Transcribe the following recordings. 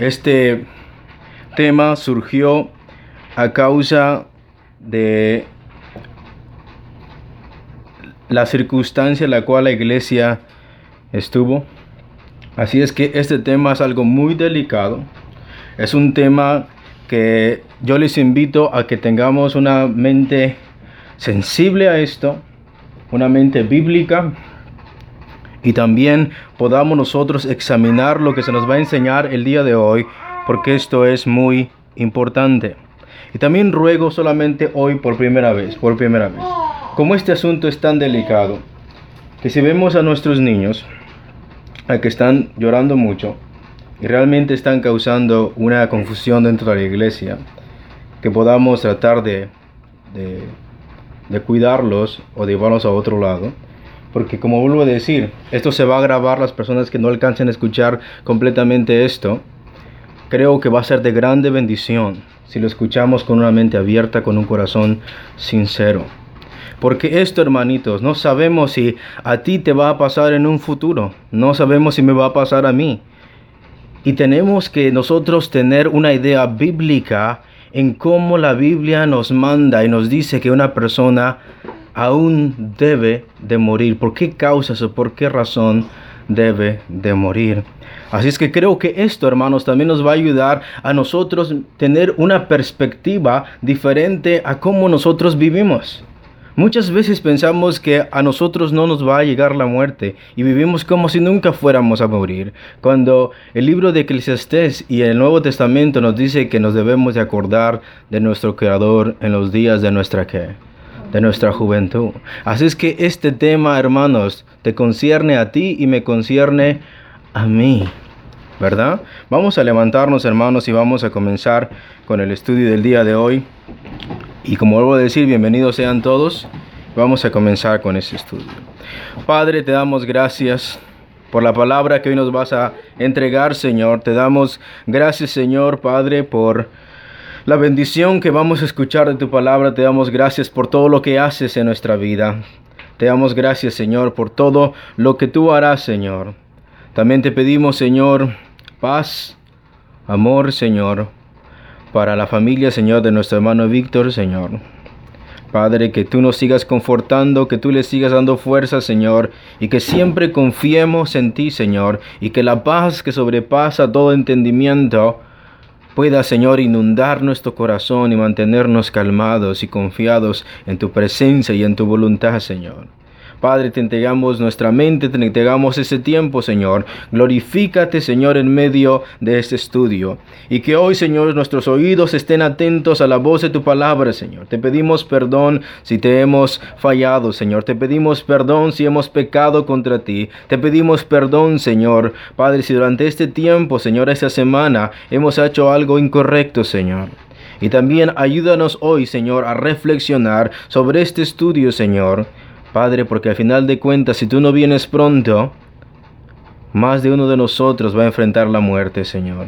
Este tema surgió a causa de la circunstancia en la cual la iglesia estuvo. Así es que este tema es algo muy delicado. Es un tema que yo les invito a que tengamos una mente sensible a esto, una mente bíblica, y también podamos nosotros examinar lo que se nos va a enseñar el día de hoy, porque esto es muy importante. Y también ruego solamente hoy por primera vez, por primera vez, como este asunto es tan delicado, que si vemos a nuestros niños, a que están llorando mucho, y realmente están causando una confusión dentro de la iglesia, que podamos tratar de, de, de cuidarlos o de llevarlos a otro lado, porque como vuelvo a decir, esto se va a grabar las personas que no alcancen a escuchar completamente esto. Creo que va a ser de grande bendición si lo escuchamos con una mente abierta, con un corazón sincero. Porque esto, hermanitos, no sabemos si a ti te va a pasar en un futuro, no sabemos si me va a pasar a mí. Y tenemos que nosotros tener una idea bíblica en cómo la Biblia nos manda y nos dice que una persona aún debe de morir. ¿Por qué causas o por qué razón debe de morir? Así es que creo que esto, hermanos, también nos va a ayudar a nosotros tener una perspectiva diferente a cómo nosotros vivimos. Muchas veces pensamos que a nosotros no nos va a llegar la muerte y vivimos como si nunca fuéramos a morir. Cuando el libro de Eclesiastés y el Nuevo Testamento nos dice que nos debemos de acordar de nuestro Creador en los días de nuestra ¿qué? De nuestra juventud. Así es que este tema, hermanos, te concierne a ti y me concierne a mí. ¿Verdad? Vamos a levantarnos, hermanos, y vamos a comenzar con el estudio del día de hoy. Y como vuelvo a decir, bienvenidos sean todos. Vamos a comenzar con este estudio. Padre, te damos gracias por la palabra que hoy nos vas a entregar, Señor. Te damos gracias, Señor, Padre, por la bendición que vamos a escuchar de tu palabra. Te damos gracias por todo lo que haces en nuestra vida. Te damos gracias, Señor, por todo lo que tú harás, Señor. También te pedimos, Señor, paz, amor, Señor, para la familia, Señor, de nuestro hermano Víctor, Señor. Padre, que tú nos sigas confortando, que tú le sigas dando fuerza, Señor, y que siempre confiemos en ti, Señor, y que la paz que sobrepasa todo entendimiento pueda, Señor, inundar nuestro corazón y mantenernos calmados y confiados en tu presencia y en tu voluntad, Señor. Padre, te entregamos nuestra mente, te entregamos ese tiempo, Señor. Glorifícate, Señor, en medio de este estudio. Y que hoy, Señor, nuestros oídos estén atentos a la voz de tu palabra, Señor. Te pedimos perdón si te hemos fallado, Señor. Te pedimos perdón si hemos pecado contra ti. Te pedimos perdón, Señor. Padre, si durante este tiempo, Señor, esta semana, hemos hecho algo incorrecto, Señor. Y también ayúdanos hoy, Señor, a reflexionar sobre este estudio, Señor. Padre, porque al final de cuentas, si tú no vienes pronto, más de uno de nosotros va a enfrentar la muerte, Señor.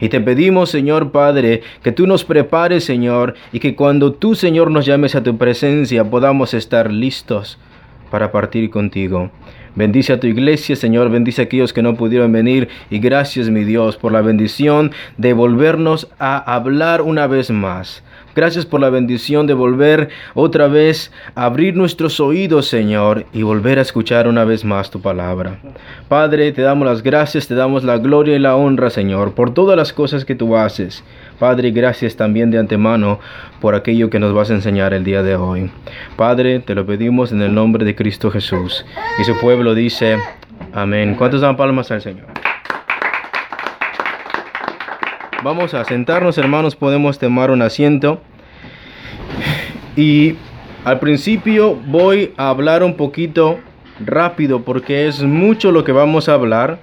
Y te pedimos, Señor Padre, que tú nos prepares, Señor, y que cuando tú, Señor, nos llames a tu presencia, podamos estar listos para partir contigo. Bendice a tu iglesia, Señor, bendice a aquellos que no pudieron venir y gracias, mi Dios, por la bendición de volvernos a hablar una vez más. Gracias por la bendición de volver otra vez a abrir nuestros oídos, Señor, y volver a escuchar una vez más tu palabra. Padre, te damos las gracias, te damos la gloria y la honra, Señor, por todas las cosas que tú haces. Padre, gracias también de antemano por aquello que nos vas a enseñar el día de hoy. Padre, te lo pedimos en el nombre de Cristo Jesús. Y su pueblo dice, amén. ¿Cuántos dan palmas al Señor? Vamos a sentarnos, hermanos, podemos tomar un asiento. Y al principio voy a hablar un poquito rápido porque es mucho lo que vamos a hablar.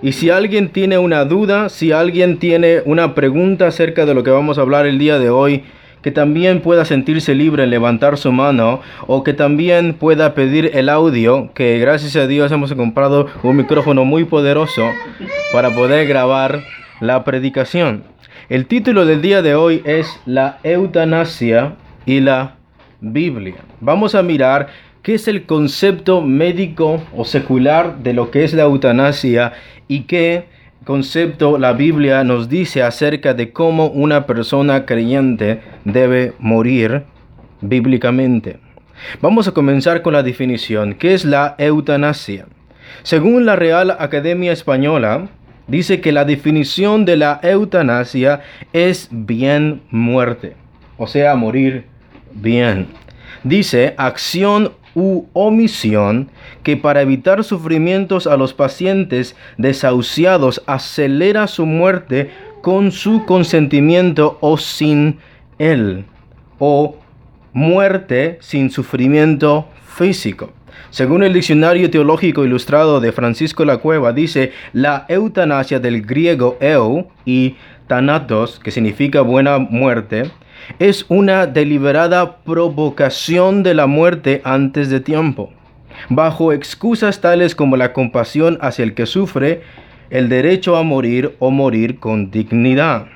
Y si alguien tiene una duda, si alguien tiene una pregunta acerca de lo que vamos a hablar el día de hoy, que también pueda sentirse libre en levantar su mano o que también pueda pedir el audio, que gracias a Dios hemos comprado un micrófono muy poderoso para poder grabar la predicación. El título del día de hoy es La eutanasia y la Biblia. Vamos a mirar qué es el concepto médico o secular de lo que es la eutanasia y qué concepto la Biblia nos dice acerca de cómo una persona creyente debe morir bíblicamente. Vamos a comenzar con la definición. ¿Qué es la eutanasia? Según la Real Academia Española, dice que la definición de la eutanasia es bien muerte, o sea, morir bien. Dice acción u omisión que para evitar sufrimientos a los pacientes desahuciados acelera su muerte con su consentimiento o sin él, o muerte sin sufrimiento físico. Según el Diccionario Teológico Ilustrado de Francisco La Cueva, dice la eutanasia del griego eu y thanatos, que significa buena muerte, es una deliberada provocación de la muerte antes de tiempo, bajo excusas tales como la compasión hacia el que sufre, el derecho a morir o morir con dignidad.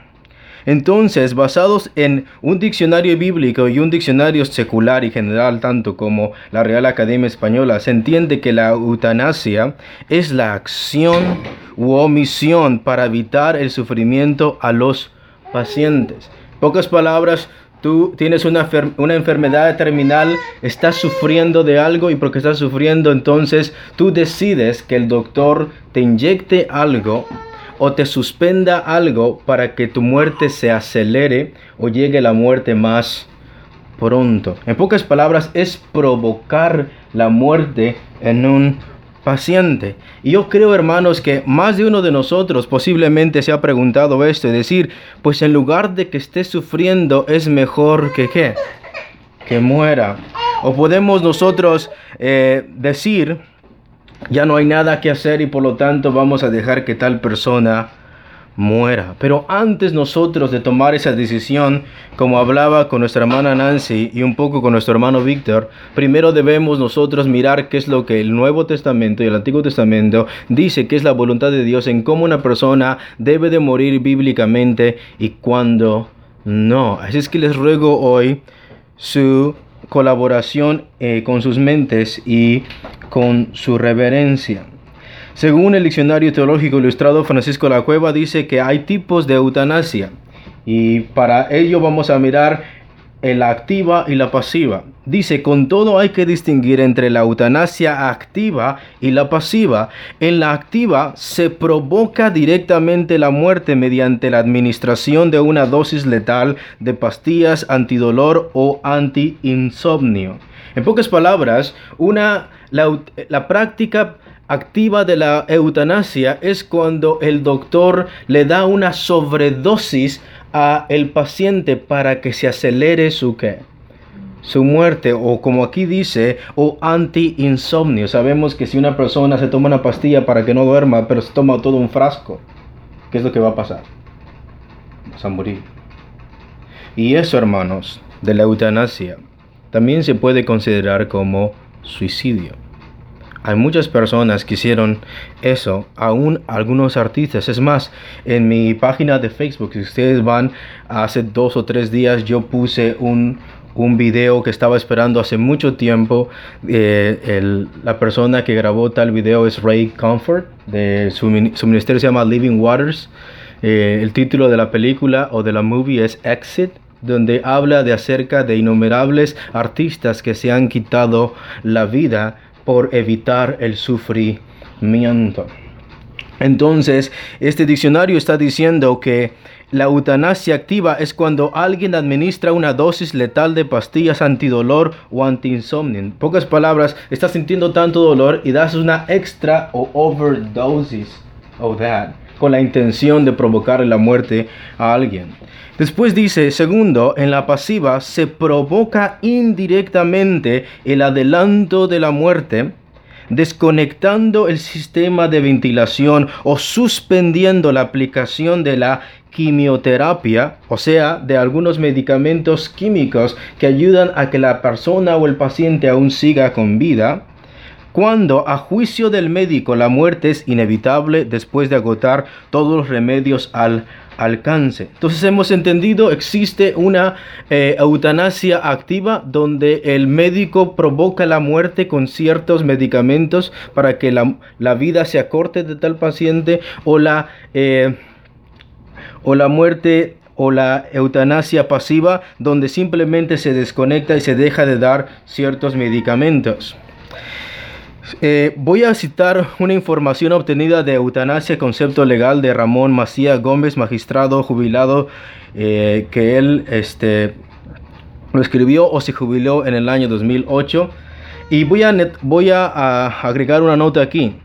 Entonces, basados en un diccionario bíblico y un diccionario secular y general, tanto como la Real Academia Española, se entiende que la eutanasia es la acción u omisión para evitar el sufrimiento a los pacientes. Pocas palabras, tú tienes una, una, enfermedad terminal, estás sufriendo de algo y porque estás sufriendo, entonces tú decides que el doctor te inyecte algo o te suspenda algo para que tu muerte se acelere o llegue la muerte más pronto. En pocas palabras, es provocar la muerte en un paciente. Y yo creo, hermanos, que más de uno de nosotros posiblemente se ha preguntado esto, es decir, pues en lugar de que esté sufriendo, es mejor que qué? Que muera. O podemos nosotros eh, decir, ya no hay nada que hacer y por lo tanto vamos a dejar que tal persona muera. Pero antes nosotros de tomar esa decisión, como hablaba con nuestra hermana Nancy y un poco con nuestro hermano Víctor, primero debemos nosotros mirar qué es lo que el Nuevo Testamento y el Antiguo Testamento dice que es la voluntad de Dios en cómo una persona debe de morir bíblicamente y cuándo no. Así es que les ruego hoy su colaboración eh, con sus mentes y con su reverencia. Según el diccionario teológico ilustrado Francisco La Cueva dice que hay tipos de eutanasia y para ello vamos a mirar la activa y la pasiva. Dice, con todo hay que distinguir entre la eutanasia activa y la pasiva. En la activa se provoca directamente la muerte mediante la administración de una dosis letal de pastillas antidolor o anti-insomnio. En pocas palabras, una, la, la práctica activa de la eutanasia es cuando el doctor le da una sobredosis a el paciente para que se acelere su qué? su muerte o como aquí dice o anti-insomnio. Sabemos que si una persona se toma una pastilla para que no duerma, pero se toma todo un frasco, ¿qué es lo que va a pasar? Vas. Y eso, hermanos, de la eutanasia, también se puede considerar como suicidio. Hay muchas personas que hicieron eso, aún algunos artistas. Es más, en mi página de Facebook, si ustedes van hace dos o tres días, yo puse un, un video que estaba esperando hace mucho tiempo. Eh, la persona que grabó tal video es Ray Comfort, de su, ministerio se llama Living Waters. Eh, el título de la película o de la movie es Exit donde habla de acerca de innumerables artistas que se han quitado la vida por evitar el sufrimiento. Entonces, este diccionario está diciendo que la eutanasia activa es cuando alguien administra una dosis letal de pastillas antidolor o anti-insomnio. En pocas palabras, estás sintiendo tanto dolor y das una extra o overdosis of that con la intención de provocar la muerte a alguien. Después dice, segundo, en la pasiva se provoca indirectamente el adelanto de la muerte, desconectando el sistema de ventilación o suspendiendo la aplicación de la quimioterapia, o sea, de algunos medicamentos químicos que ayudan a que la persona o el paciente aún siga con vida, cuando a juicio del médico la muerte es inevitable después de agotar todos los remedios al alcance. Entonces hemos entendido, existe una eh, eutanasia activa donde el médico provoca la muerte con ciertos medicamentos para que la, vida se acorte de tal paciente o la, eh, o la muerte o la eutanasia pasiva donde simplemente se desconecta y se deja de dar ciertos medicamentos. Eh, voy a citar una información obtenida de Eutanasia, concepto legal de Ramón Macía Gómez, magistrado jubilado, eh, que él este, lo escribió o se jubiló en el año 2008. Y voy a, voy a agregar una nota aquí.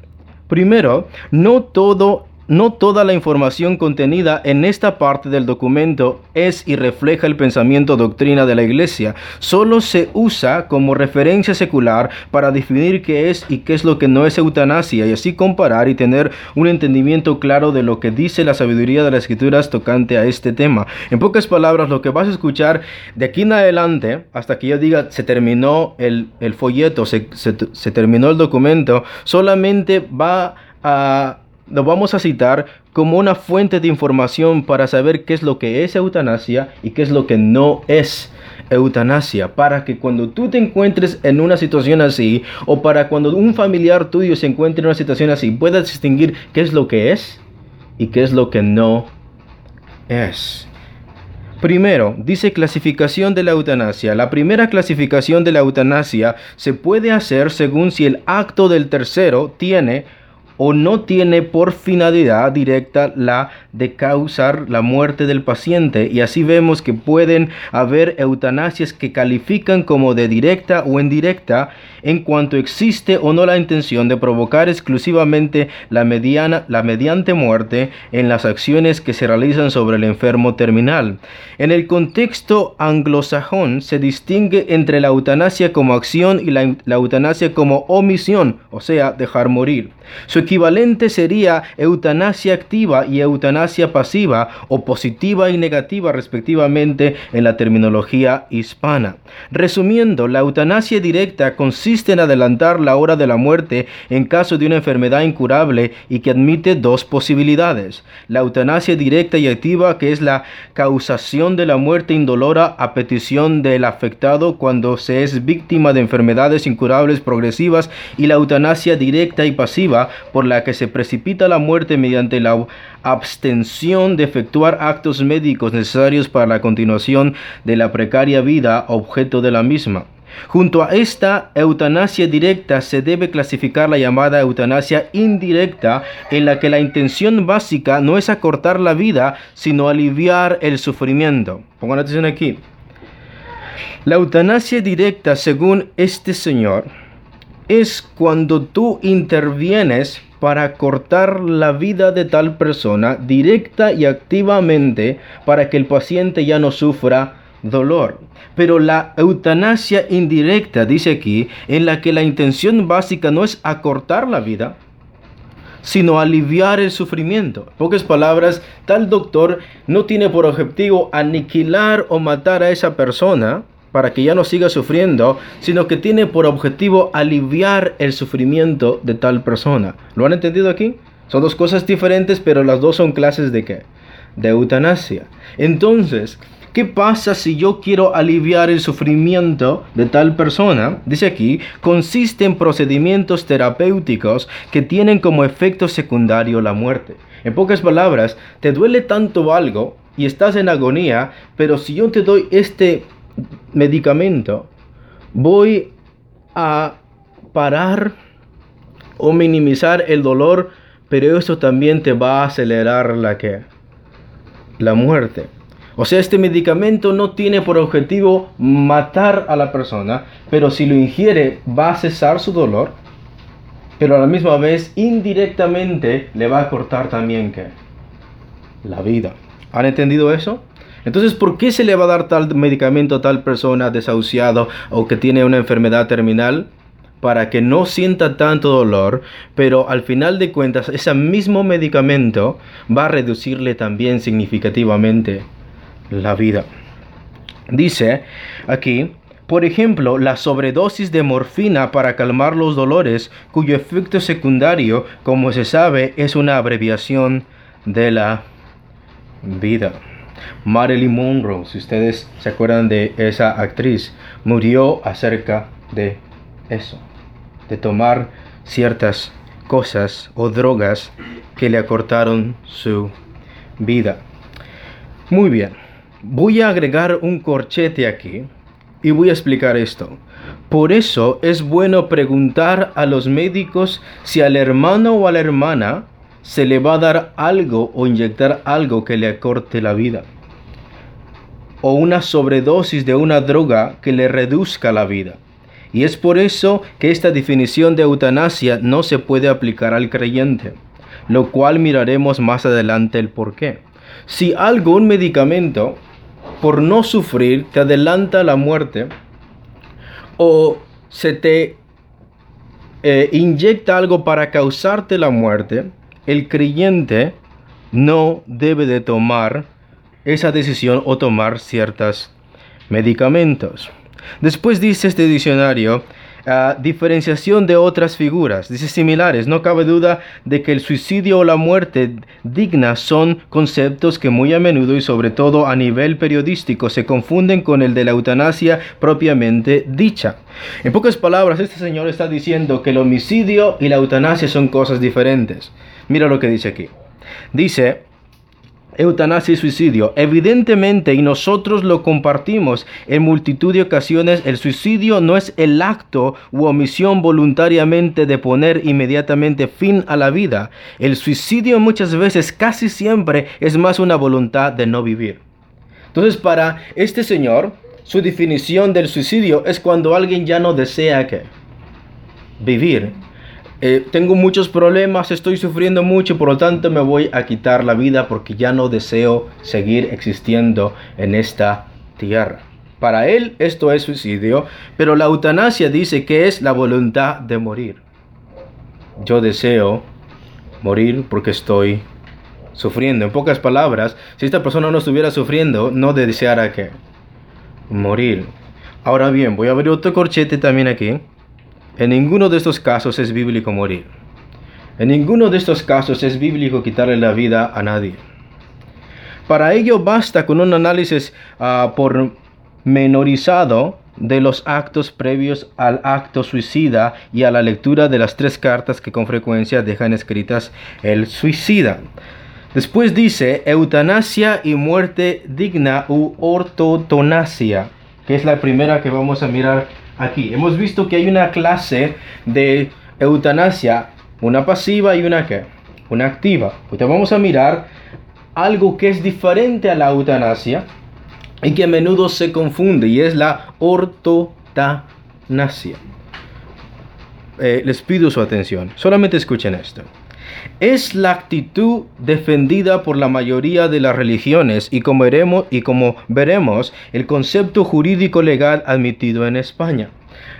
Primero, no todo no toda la información contenida en esta parte del documento es y refleja el pensamiento doctrina de la Iglesia. Solo se usa como referencia secular para definir qué es y qué es lo que no es eutanasia y así comparar y tener un entendimiento claro de lo que dice la sabiduría de las escrituras tocante a este tema. En pocas palabras, lo que vas a escuchar de aquí en adelante, hasta que yo diga se terminó el, folleto, se, terminó el documento, solamente va a lo vamos a citar como una fuente de información para saber qué es lo que es eutanasia y qué es lo que no es eutanasia, para que cuando tú te encuentres en una situación así o para cuando un familiar tuyo se encuentre en una situación así, puedas distinguir qué es lo que es y qué es lo que no es. Primero, dice clasificación de la eutanasia. La primera clasificación de la eutanasia se puede hacer según si el acto del tercero tiene o no tiene por finalidad directa la de causar la muerte del paciente y así vemos que pueden haber eutanasias que califican como de directa o indirecta en cuanto existe o no la intención de provocar exclusivamente la, mediana, la mediante muerte en las acciones que se realizan sobre el enfermo terminal. En el contexto anglosajón se distingue entre la eutanasia como acción y la, eutanasia como omisión, o sea, dejar morir. Equivalente sería eutanasia activa y eutanasia pasiva o positiva y negativa respectivamente en la terminología hispana. Resumiendo, la eutanasia directa consiste en adelantar la hora de la muerte en caso de una enfermedad incurable y que admite dos posibilidades. La eutanasia directa y activa, que es la causación de la muerte indolora a petición del afectado cuando se es víctima de enfermedades incurables progresivas, y la eutanasia directa y pasiva, por la que se precipita la muerte mediante la abstención de efectuar actos médicos necesarios para la continuación de la precaria vida objeto de la misma. Junto a esta eutanasia directa se debe clasificar la llamada eutanasia indirecta, en la que la intención básica no es acortar la vida, sino aliviar el sufrimiento. Pongan atención aquí. La eutanasia directa, según este señor, es cuando tú intervienes para cortar la vida de tal persona directa y activamente para que el paciente ya no sufra dolor. Pero la eutanasia indirecta, dice aquí, en la que la intención básica no es acortar la vida, sino aliviar el sufrimiento. En pocas palabras, tal doctor no tiene por objetivo aniquilar o matar a esa persona para que ya no siga sufriendo, sino que tiene por objetivo aliviar el sufrimiento de tal persona. ¿Lo han entendido aquí? Son dos cosas diferentes, pero las dos son clases de qué? De eutanasia. Entonces, ¿Qué pasa si yo quiero aliviar el sufrimiento de tal persona? Dice aquí, consiste en procedimientos terapéuticos que tienen como efecto secundario la muerte. En pocas palabras, te duele tanto algo y estás en agonía, pero si yo te doy este medicamento, voy a parar o minimizar el dolor, pero eso también te va a acelerar la que la muerte. O sea, este medicamento no tiene por objetivo matar a la persona, pero si lo ingiere va a cesar su dolor, pero a la misma vez indirectamente le va a cortar también ¿qué? la vida. ¿Han entendido eso? Entonces, ¿por qué se le va a dar tal medicamento a tal persona desahuciado o que tiene una enfermedad terminal? Para que no sienta tanto dolor, pero al final de cuentas ese mismo medicamento va a reducirle también significativamente la vida. Dice aquí, por ejemplo, la sobredosis de morfina para calmar los dolores, cuyo efecto secundario, como se sabe, es una abreviación de la vida. Marilyn Monroe, si ustedes se acuerdan de esa actriz, murió acerca de eso, de tomar ciertas cosas o drogas que le acortaron su vida. Muy bien, voy a agregar un corchete aquí y voy a explicar esto. Por eso es bueno preguntar a los médicos si al hermano o a la hermana se le va a dar algo o inyectar algo que le acorte la vida. O una sobredosis de una droga que le reduzca la vida. Y es por eso que esta definición de eutanasia no se puede aplicar al creyente, lo cual miraremos más adelante el por qué. Si algo, un medicamento, por no sufrir, te adelanta la muerte, o se te eh, inyecta algo para causarte la muerte, el creyente no debe de tomar esa decisión o tomar ciertos medicamentos. Después dice este diccionario, diferenciación de otras figuras, dice similares. No cabe duda de que el suicidio o la muerte digna son conceptos que muy a menudo y sobre todo a nivel periodístico se confunden con el de la eutanasia propiamente dicha. En pocas palabras, este señor está diciendo que el homicidio y la eutanasia son cosas diferentes. Mira lo que dice aquí. Dice, eutanasia y suicidio. Evidentemente, y nosotros lo compartimos en multitud de ocasiones, el suicidio no es el acto u omisión voluntariamente de poner inmediatamente fin a la vida. El suicidio muchas veces, casi siempre, es más una voluntad de no vivir. Entonces, para este señor, su definición del suicidio es cuando alguien ya no desea que vivir eh, tengo muchos problemas, estoy sufriendo mucho, por lo tanto me voy a quitar la vida porque ya no deseo seguir existiendo en esta tierra. Para él esto es suicidio, pero la eutanasia dice que es la voluntad de morir. Yo deseo morir porque estoy sufriendo. En pocas palabras, si esta persona no estuviera sufriendo, no deseara que morir. Ahora bien, voy a abrir otro corchete también aquí. En ninguno de estos casos es bíblico morir. En ninguno de estos casos es bíblico quitarle la vida a nadie. Para ello basta con un análisis uh, pormenorizado de los actos previos al acto suicida y a la lectura de las tres cartas que con frecuencia dejan escritas el suicida. Después dice eutanasia y muerte digna u ortotonasia, que es la primera que vamos a mirar aquí. Hemos visto que hay una clase de eutanasia, una pasiva y una que, una activa. Pues vamos a mirar algo que es diferente a la eutanasia y que a menudo se confunde y es la ortotanasia. Eh, les pido su atención, solamente escuchen esto. Es la actitud defendida por la mayoría de las religiones y como, veremos, y como veremos el concepto jurídico legal admitido en España.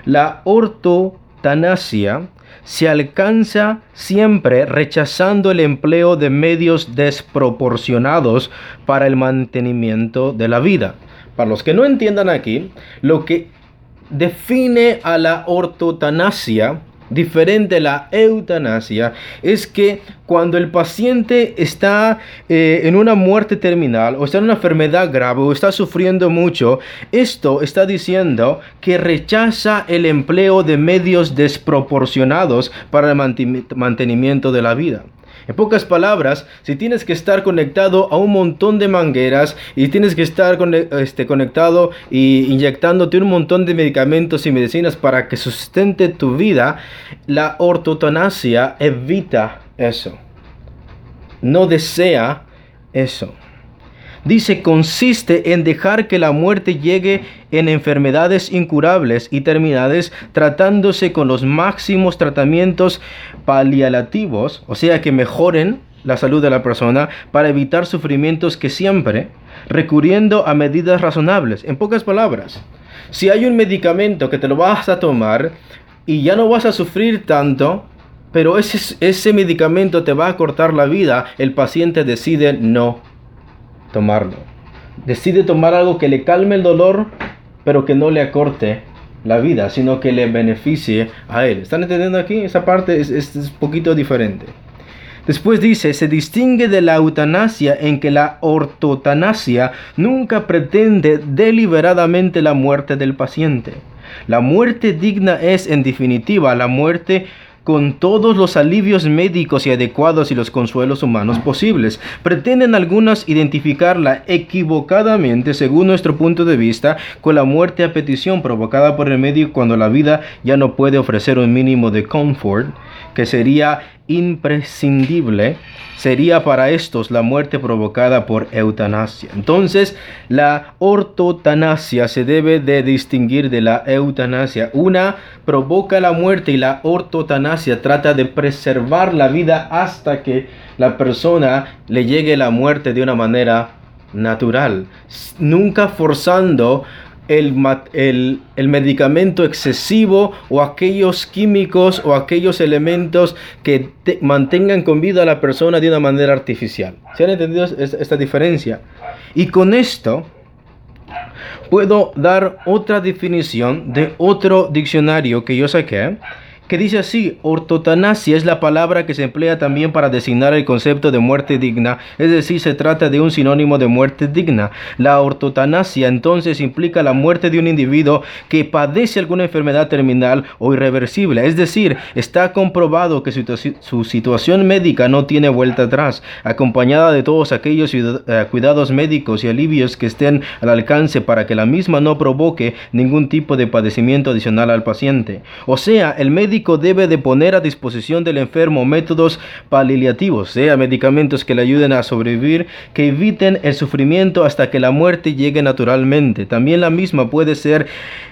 La ortotanasia se alcanza siempre rechazando el empleo de medios desproporcionados para el mantenimiento de la vida. Para los que no entiendan aquí, lo que define a la ortotanasia diferente a la eutanasia es que cuando el paciente está eh, en una muerte terminal o está en una enfermedad grave o está sufriendo mucho, esto está diciendo que rechaza el empleo de medios desproporcionados para el mantenimiento de la vida. En pocas palabras, si tienes que estar conectado a un montón de mangueras y tienes que estar este, conectado y inyectándote un montón de medicamentos y medicinas para que sustente tu vida, la ortotanasia evita eso. No desea eso dice consiste en dejar que la muerte llegue en enfermedades incurables y terminales tratándose con los máximos tratamientos paliativos, o sea que mejoren la salud de la persona para evitar sufrimientos que siempre recurriendo a medidas razonables. En pocas palabras, si hay un medicamento que te lo vas a tomar y ya no vas a sufrir tanto, pero ese, ese medicamento te va a cortar la vida, el paciente decide no tomarlo. Decide tomar algo que le calme el dolor, pero que no le acorte la vida, sino que le beneficie a él. ¿Están entendiendo aquí? Esa parte es, es, poquito diferente. Después dice, se distingue de la eutanasia en que la ortotanasia nunca pretende deliberadamente la muerte del paciente. La muerte digna es, en definitiva, la muerte con todos los alivios médicos y adecuados y los consuelos humanos posibles. Pretenden algunos identificarla equivocadamente, según nuestro punto de vista, con la muerte a petición provocada por el médico cuando la vida ya no puede ofrecer un mínimo de confort, que sería imprescindible sería para estos la muerte provocada por eutanasia. Entonces, la ortotanasia se debe de distinguir de la eutanasia. Una provoca la muerte y la ortotanasia trata de preservar la vida hasta que la persona le llegue la muerte de una manera natural, nunca forzando el, el, medicamento excesivo o aquellos químicos o aquellos elementos que mantengan con vida a la persona de una manera artificial. ¿Se han entendido esta diferencia? Y con esto puedo dar otra definición de otro diccionario que yo saqué que dice así, ortotanasia es la palabra que se emplea también para designar el concepto de muerte digna, es decir, se trata de un sinónimo de muerte digna. La ortotanasia entonces implica la muerte de un individuo que padece alguna enfermedad terminal o irreversible, es decir, está comprobado que su, situación médica no tiene vuelta atrás, acompañada de todos aquellos eh, cuidados médicos y alivios que estén al alcance para que la misma no provoque ningún tipo de padecimiento adicional al paciente. O sea, el médico debe de poner a disposición del enfermo métodos paliativos, sea medicamentos que le ayuden a sobrevivir, que eviten el sufrimiento hasta que la muerte llegue naturalmente. También la misma puede ser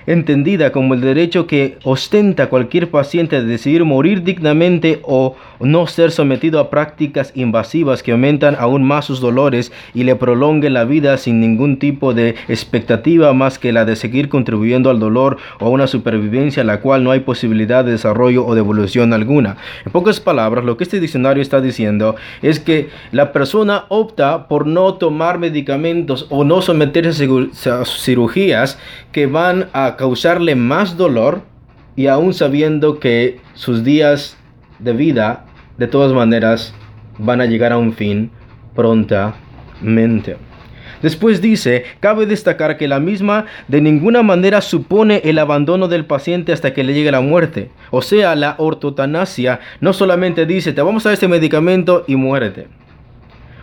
entendida como el derecho que ostenta cualquier paciente de decidir morir dignamente o no ser sometido a prácticas invasivas que aumentan aún más sus dolores y le prolonguen la vida sin ningún tipo de expectativa más que la de seguir contribuyendo al dolor o a una supervivencia a la cual no hay posibilidad de desarrollo o de evolución alguna. En pocas palabras, lo que este diccionario está diciendo es que la persona opta por no tomar medicamentos o no someterse a cirugías que van a causarle más dolor y aún sabiendo que sus días de vida de todas maneras van a llegar a un fin prontamente. Después dice, cabe destacar que la misma de ninguna manera supone el abandono del paciente hasta que le llegue la muerte. O sea, la ortotanasia no solamente dice, te vamos a este medicamento y muérete.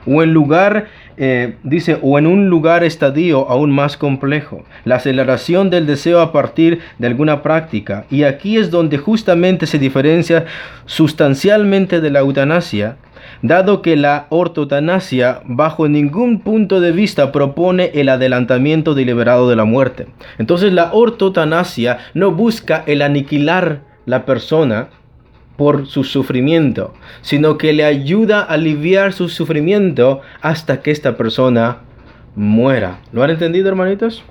O en lugar eh, dice, o en un lugar estadio aún más complejo, la aceleración del deseo a partir de alguna práctica. Y aquí es donde justamente se diferencia sustancialmente de la eutanasia, dado que la ortotanasia bajo ningún punto de vista propone el adelantamiento deliberado de la muerte. Entonces la ortotanasia no busca el aniquilar la persona, por su sufrimiento, sino que le ayuda a aliviar su sufrimiento hasta que esta persona muera. ¿Lo han entendido, hermanitos?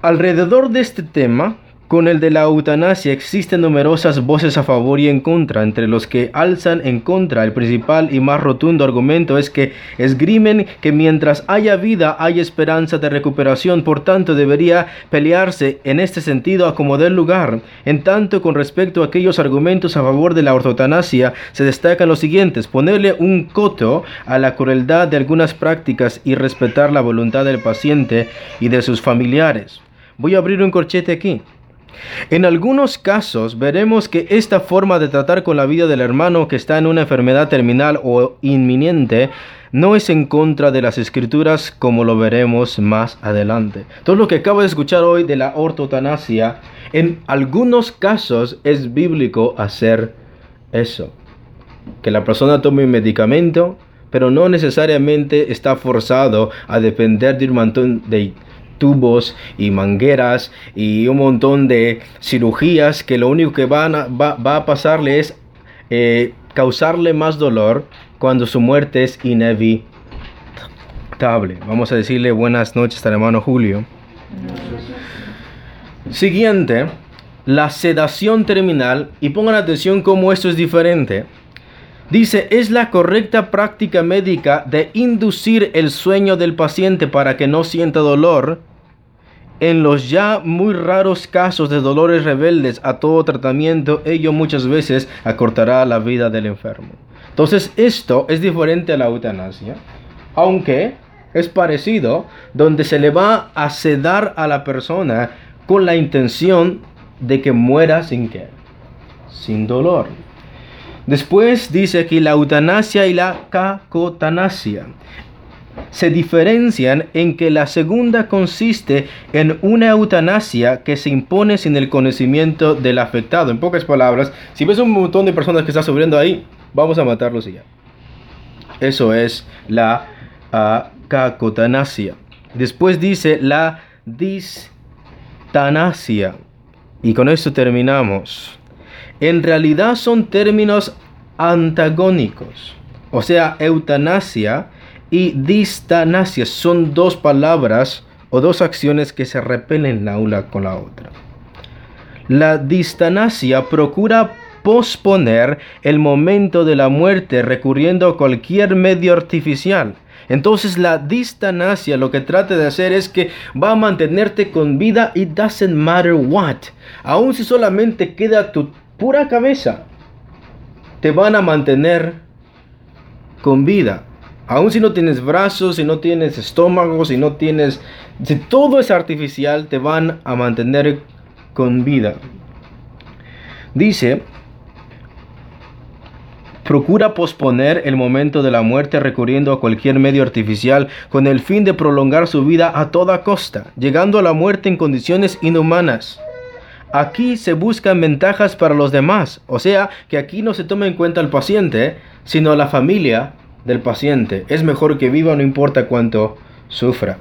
Alrededor de este tema con el de la eutanasia existen numerosas voces a favor y en contra. Entre los que alzan en contra, el principal y más rotundo argumento es que esgrimen que mientras haya vida hay esperanza de recuperación, por tanto debería pelearse en este sentido a como del lugar. En tanto, con respecto a aquellos argumentos a favor de la ortotanasia, se destacan los siguientes: ponerle un coto a la crueldad de algunas prácticas y respetar la voluntad del paciente y de sus familiares. Voy a abrir un corchete aquí. En algunos casos veremos que esta forma de tratar con la vida del hermano que está en una enfermedad terminal o inminente no es en contra de las escrituras como lo veremos más adelante. Todo lo que acabo de escuchar hoy de la ortotanasia, en algunos casos es bíblico hacer eso. Que la persona tome un medicamento, pero no necesariamente está forzado a depender de un montón de tubos y mangueras y un montón de cirugías que lo único que va, a pasarle es eh, causarle más dolor cuando su muerte es inevitable. Vamos a decirle buenas noches al hermano Julio. Siguiente, la sedación terminal. Y pongan atención cómo esto es diferente. Dice, es la correcta práctica médica de inducir el sueño del paciente para que no sienta dolor en los ya muy raros casos de dolores rebeldes a todo tratamiento, ello muchas veces acortará la vida del enfermo. Entonces esto es diferente a la eutanasia, aunque es parecido, donde se le va a sedar a la persona con la intención de que muera sin qué, sin dolor. Después dice aquí la eutanasia y la cacotanasia se diferencian en que la segunda consiste en una eutanasia que se impone sin el conocimiento del afectado. En pocas palabras, si ves un montón de personas que están sufriendo ahí, vamos a matarlos y ya. Eso es la uh, cacotanasia. Después dice la distanasia. Y con esto terminamos. En realidad son términos antagónicos. O sea, eutanasia y distanasia son dos palabras o dos acciones que se repelen la una con la otra. La distanasia procura posponer el momento de la muerte recurriendo a cualquier medio artificial. Entonces la distanasia lo que trata de hacer es que va a mantenerte con vida it doesn't matter what. Aun si solamente queda tu pura cabeza, te van a mantener con vida. Aún si no tienes brazos, si no tienes estómago, si no tienes... Si todo es artificial, te van a mantener con vida. Dice, procura posponer el momento de la muerte recurriendo a cualquier medio artificial con el fin de prolongar su vida a toda costa, llegando a la muerte en condiciones inhumanas. Aquí se buscan ventajas para los demás, o sea que aquí no se toma en cuenta al paciente, sino la familia del paciente. Es mejor que viva no importa cuánto sufra.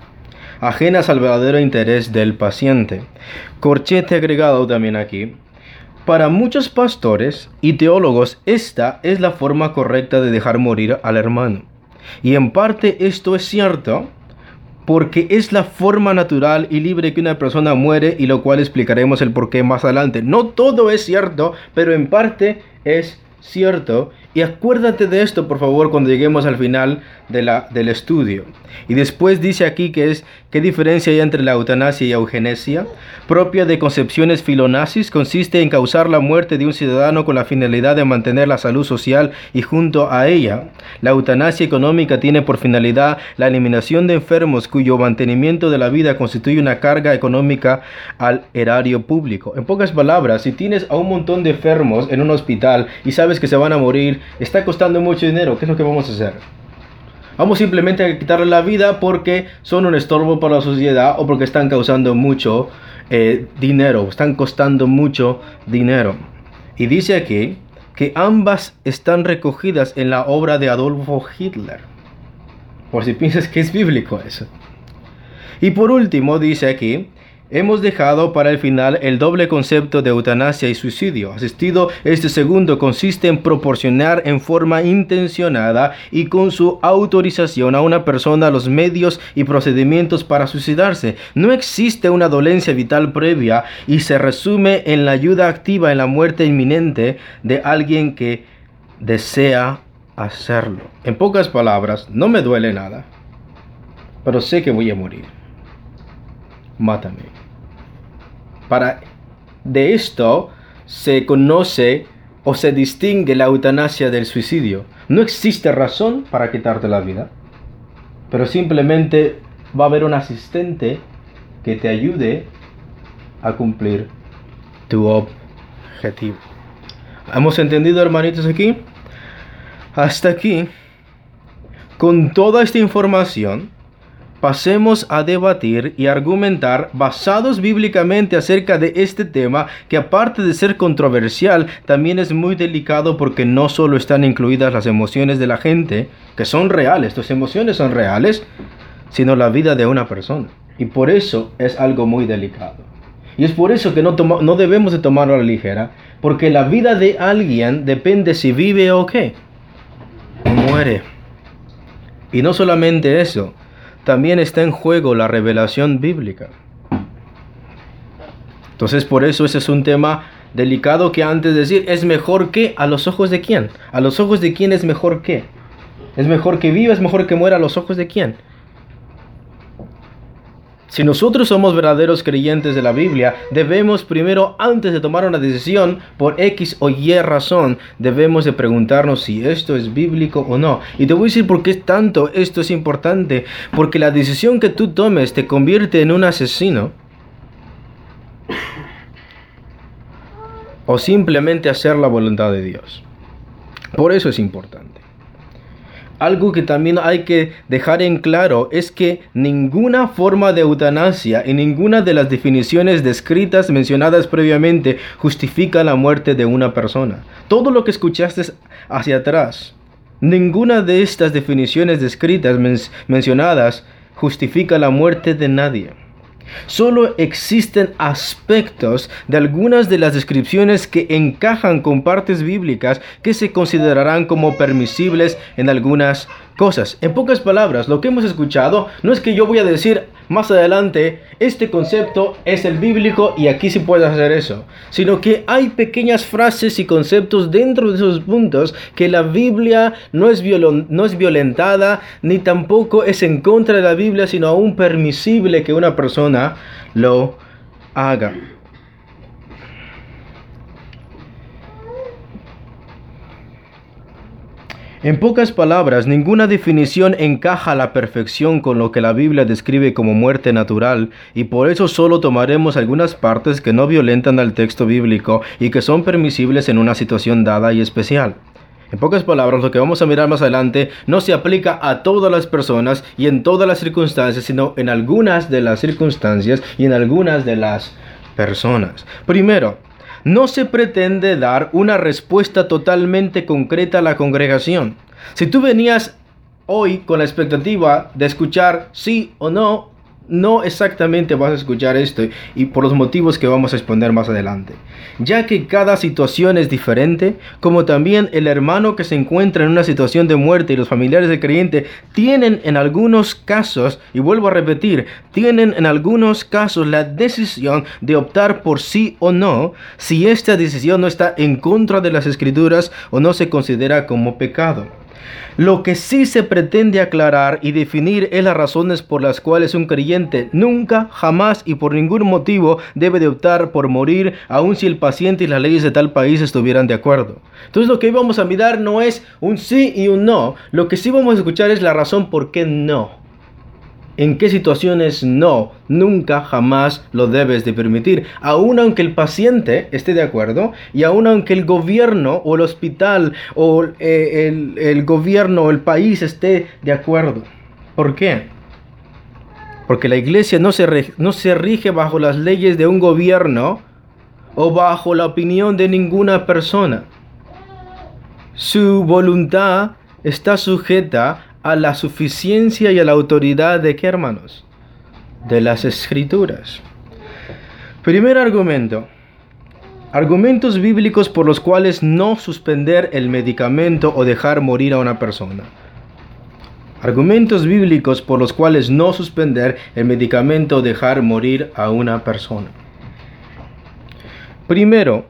Ajenas al verdadero interés del paciente. Corchete agregado también aquí. Para muchos pastores y teólogos esta es la forma correcta de dejar morir al hermano. Y en parte esto es cierto porque es la forma natural y libre que una persona muere y lo cual explicaremos el por qué más adelante. No todo es cierto, pero en parte es cierto y acuérdate de esto, por favor, cuando lleguemos al final de la, del estudio. Y después dice aquí que es qué diferencia hay entre la eutanasia y eugenesia. Propia de concepciones filonazis, consiste en causar la muerte de un ciudadano con la finalidad de mantener la salud social y junto a ella. La eutanasia económica tiene por finalidad la eliminación de enfermos cuyo mantenimiento de la vida constituye una carga económica al erario público. En pocas palabras, si tienes a un montón de enfermos en un hospital y sabes que se van a morir, está costando mucho dinero, ¿qué es lo que vamos a hacer? Vamos simplemente a quitarle la vida porque son un estorbo para la sociedad o porque están causando mucho eh, dinero, están costando mucho dinero. Y dice aquí que ambas están recogidas en la obra de Adolfo Hitler. Por si piensas que es bíblico eso. Y por último dice aquí Hemos dejado para el final el doble concepto de eutanasia y suicidio. Asistido, este segundo consiste en proporcionar en forma intencionada y con su autorización a una persona los medios y procedimientos para suicidarse. No existe una dolencia vital previa y se resume en la ayuda activa en la muerte inminente de alguien que desea hacerlo. En pocas palabras, no me duele nada, pero sé que voy a morir. Mátame. Para de esto se conoce o se distingue la eutanasia del suicidio. No existe razón para quitarte la vida, pero simplemente va a haber un asistente que te ayude a cumplir tu objetivo. ¿Hemos entendido, hermanitos, aquí? Hasta aquí, con toda esta información, pasemos a debatir y argumentar basados bíblicamente acerca de este tema que aparte de ser controversial, también es muy delicado porque no solo están incluidas las emociones de la gente, que son reales, tus emociones son reales, sino la vida de una persona. Y por eso es algo muy delicado. Y es por eso que no, no debemos de tomarlo a la ligera, porque la vida de alguien depende si vive o qué. Muere. Y no solamente eso, también está en juego la revelación bíblica. Entonces por eso ese es un tema delicado que antes de decir es mejor que a los ojos de quién. A los ojos de quién es mejor que. Es mejor que viva, es mejor que muera a los ojos de quién. Si nosotros somos verdaderos creyentes de la Biblia, debemos primero, antes de tomar una decisión por X o Y razón, debemos de preguntarnos si esto es bíblico o no. Y te voy a decir por qué tanto esto es importante. Porque la decisión que tú tomes te convierte en un asesino. O simplemente hacer la voluntad de Dios. Por eso es importante. Algo que también hay que dejar en claro es que ninguna forma de eutanasia y ninguna de las definiciones descritas mencionadas previamente justifica la muerte de una persona. Todo lo que escuchaste hacia atrás, ninguna de estas definiciones descritas mencionadas justifica la muerte de nadie. Solo existen aspectos de algunas de las descripciones que encajan con partes bíblicas que se considerarán como permisibles en algunas cosas. En pocas palabras, lo que hemos escuchado no es que yo voy a decir más adelante, este concepto es el bíblico y aquí sí puedes hacer eso, sino que hay pequeñas frases y conceptos dentro de esos puntos que la Biblia no es, no es violentada ni tampoco es en contra de la Biblia, sino aún permisible que una persona lo haga. En pocas palabras, ninguna definición encaja a la perfección con lo que la Biblia describe como muerte natural, y por eso solo tomaremos algunas partes que no violentan al texto bíblico y que son permisibles en una situación dada y especial. En pocas palabras, lo que vamos a mirar más adelante no se aplica a todas las personas y en todas las circunstancias, sino en algunas de las circunstancias y en algunas de las personas. Primero, no se pretende dar una respuesta totalmente concreta a la congregación. Si tú venías hoy con la expectativa de escuchar sí o no, no exactamente vas a escuchar esto y por los motivos que vamos a exponer más adelante. Ya que cada situación es diferente, como también el hermano que se encuentra en una situación de muerte y los familiares del creyente tienen en algunos casos, y vuelvo a repetir, tienen en algunos casos la decisión de optar por sí o no, si esta decisión no está en contra de las escrituras o no se considera como pecado. Lo que sí se pretende aclarar y definir es las razones por las cuales un creyente nunca, jamás y por ningún motivo debe de optar por morir, aun si el paciente y las leyes de tal país estuvieran de acuerdo. Entonces lo que vamos a mirar no es un sí y un no, lo que sí vamos a escuchar es la razón por qué no. ¿En qué situaciones no? Nunca, jamás lo debes de permitir. Aun aunque el paciente esté de acuerdo y aun aunque el gobierno o el hospital o eh, el, gobierno o el país esté de acuerdo. ¿Por qué? Porque la iglesia no se, no se rige bajo las leyes de un gobierno o bajo la opinión de ninguna persona. Su voluntad está sujeta a la suficiencia y a la autoridad de qué hermanos? De las escrituras. Primer argumento. Argumentos bíblicos por los cuales no suspender el medicamento o dejar morir a una persona. Argumentos bíblicos por los cuales no suspender el medicamento o dejar morir a una persona. Primero,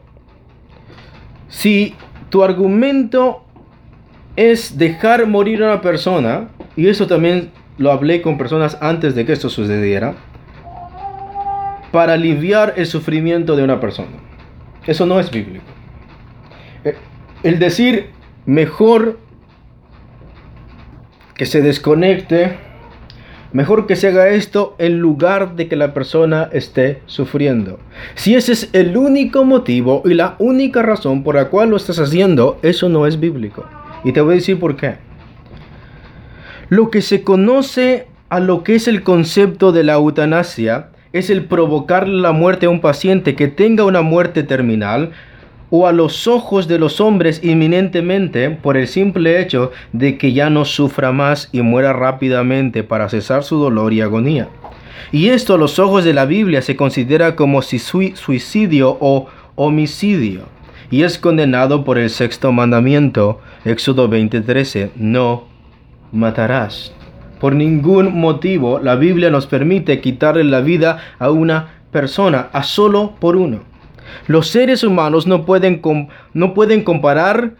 si tu argumento es dejar morir a una persona, y eso también lo hablé con personas antes de que esto sucediera, para aliviar el sufrimiento de una persona. Eso no es bíblico. Eh, el decir mejor que se desconecte, mejor que se haga esto en lugar de que la persona esté sufriendo. Si ese es el único motivo y la única razón por la cual lo estás haciendo, eso no es bíblico. Y te voy a decir por qué. Lo que se conoce a lo que es el concepto de la eutanasia es el provocar la muerte a un paciente que tenga una muerte terminal o a los ojos de los hombres inminentemente por el simple hecho de que ya no sufra más y muera rápidamente para cesar su dolor y agonía. Y esto a los ojos de la Biblia se considera como suicidio o homicidio y es condenado por el sexto mandamiento, Éxodo 20:13, no matarás. Por ningún motivo la Biblia nos permite quitarle la vida a una persona, a solo por uno. Los seres humanos no pueden, no pueden comparar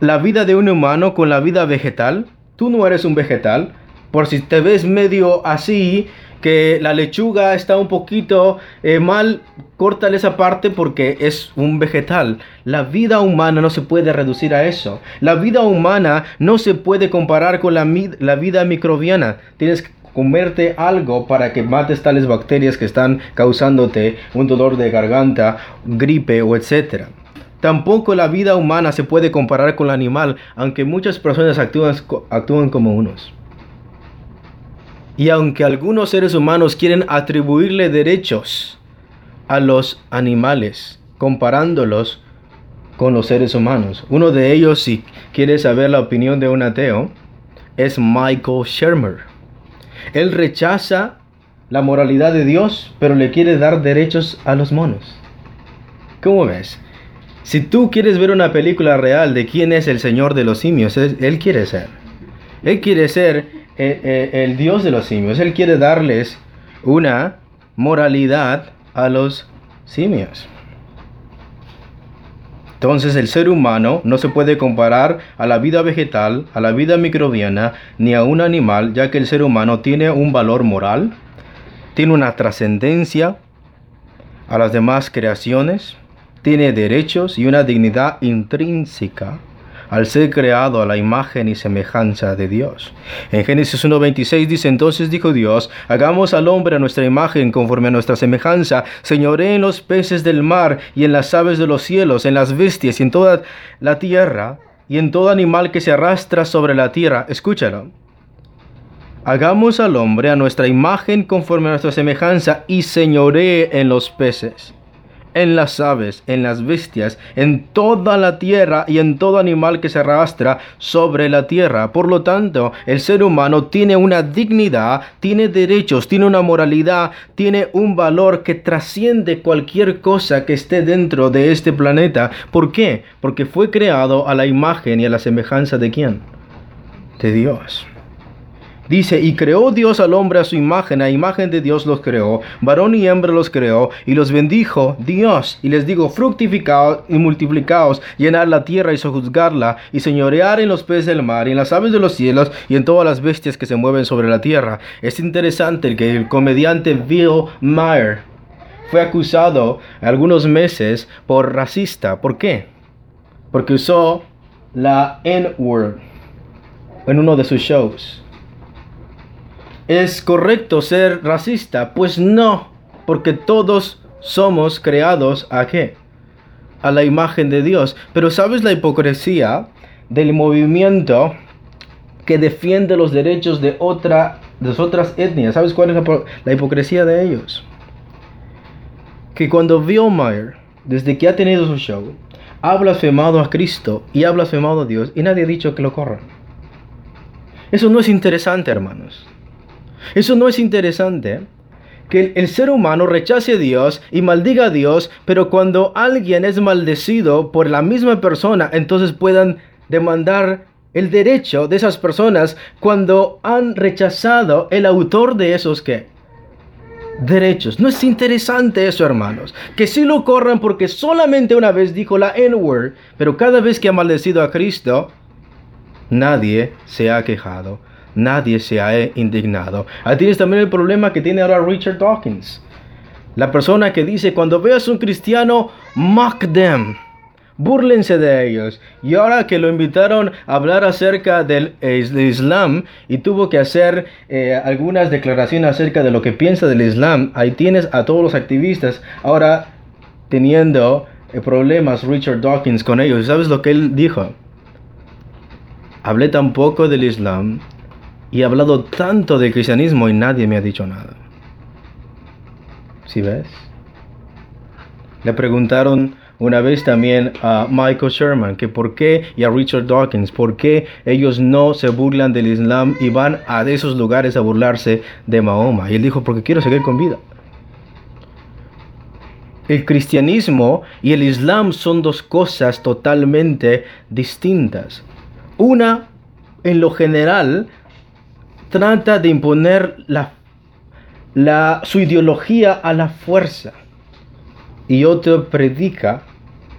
la vida de un humano con la vida vegetal. Tú no eres un vegetal. Por si te ves medio así, que la lechuga está un poquito eh, mal, córtale esa parte porque es un vegetal. La vida humana no se puede reducir a eso. La vida humana no se puede comparar con la, vida microbiana. Tienes que comerte algo para que mates tales bacterias que están causándote un dolor de garganta, gripe o etcétera. Tampoco la vida humana se puede comparar con la animal, aunque muchas personas actúan como unos. Y aunque algunos seres humanos quieren atribuirle derechos a los animales, comparándolos con los seres humanos. Uno de ellos, si quieres saber la opinión de un ateo, es Michael Shermer. Él rechaza la moralidad de Dios, pero le quiere dar derechos a los monos. ¿Cómo ves? Si tú quieres ver una película real de quién es el Señor de los simios, él quiere ser. Él quiere ser eh, eh, el Dios de los simios. Él quiere darles una moralidad a los simios. Entonces el ser humano no se puede comparar a la vida vegetal, a la vida microbiana, ni a un animal, ya que el ser humano tiene un valor moral, tiene una trascendencia a las demás creaciones, tiene derechos y una dignidad intrínseca al ser creado a la imagen y semejanza de Dios. En Génesis 1.26 dice, entonces dijo Dios, hagamos al hombre a nuestra imagen conforme a nuestra semejanza, señoré en los peces del mar y en las aves de los cielos, en las bestias y en toda la tierra y en todo animal que se arrastra sobre la tierra. Escúchalo. Hagamos al hombre a nuestra imagen conforme a nuestra semejanza y señoré en los peces en las aves, en las bestias, en toda la tierra y en todo animal que se arrastra sobre la tierra. Por lo tanto, el ser humano tiene una dignidad, tiene derechos, tiene una moralidad, tiene un valor que trasciende cualquier cosa que esté dentro de este planeta. ¿Por qué? Porque fue creado a la imagen y a la semejanza de quién? De Dios. Dice, y creó Dios al hombre a su imagen, a imagen de Dios los creó, varón y hembra los creó, y los bendijo Dios, y les digo, fructificaos y multiplicaos, llenar la tierra y sojuzgarla, y señorear en los peces del mar, y en las aves de los cielos, y en todas las bestias que se mueven sobre la tierra. Es interesante que el comediante Bill Maher fue acusado algunos meses por racista. ¿Por qué? Porque usó la N-word en uno de sus shows. ¿Es correcto ser racista? Pues no, porque todos somos creados a qué? A la imagen de Dios. Pero ¿sabes la hipocresía del movimiento que defiende los derechos de, otra, de otras etnias? ¿Sabes cuál es la, hipocresía de ellos? Que cuando Bill Mayer, desde que ha tenido su show, ha blasfemado a Cristo y ha blasfemado a Dios y nadie ha dicho que lo corran. Eso no es interesante, hermanos. Eso no es interesante. Que el ser humano rechace a Dios y maldiga a Dios, pero cuando alguien es maldecido por la misma persona, entonces puedan demandar el derecho de esas personas cuando han rechazado el autor de esos que derechos. No es interesante eso, hermanos. Que si lo corran porque solamente una vez dijo la N-word, pero cada vez que ha maldecido a Cristo, nadie se ha quejado nadie se ha indignado. Ahí tienes también el problema que tiene ahora Richard Dawkins. La persona que dice, cuando veas un cristiano, mock them. Búrlense de ellos. Y ahora que lo invitaron a hablar acerca del, Islam y tuvo que hacer eh, algunas declaraciones acerca de lo que piensa del Islam, ahí tienes a todos los activistas ahora teniendo eh, problemas Richard Dawkins con ellos. ¿Sabes lo que él dijo? Hablé tan poco del Islam y he hablado tanto del cristianismo y nadie me ha dicho nada. ¿Sí ves? Le preguntaron una vez también a Michael Sherman que por qué y a Richard Dawkins, por qué ellos no se burlan del Islam y van a esos lugares a burlarse de Mahoma. Y él dijo, porque quiero seguir con vida. El cristianismo y el Islam son dos cosas totalmente distintas. Una, en lo general, trata de imponer la, la, su ideología a la fuerza y otro predica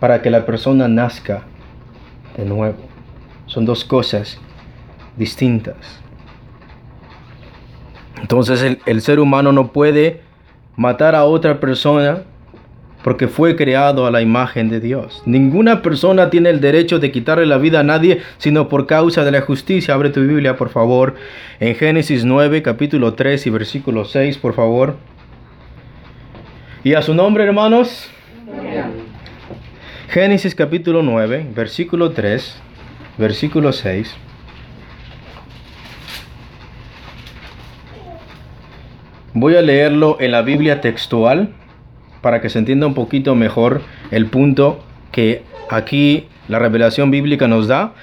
para que la persona nazca de nuevo. Son dos cosas distintas. Entonces el, el ser humano no puede matar a otra persona porque fue creado a la imagen de Dios. Ninguna persona tiene el derecho de quitarle la vida a nadie, sino por causa de la justicia. Abre tu Biblia, por favor, en Génesis 9, capítulo 3 y versículo 6, por favor. Y a su nombre, hermanos. Génesis capítulo 9, versículo 3, versículo 6. Voy a leerlo en la Biblia textual para que se entienda un poquito mejor el punto que aquí la revelación bíblica nos da.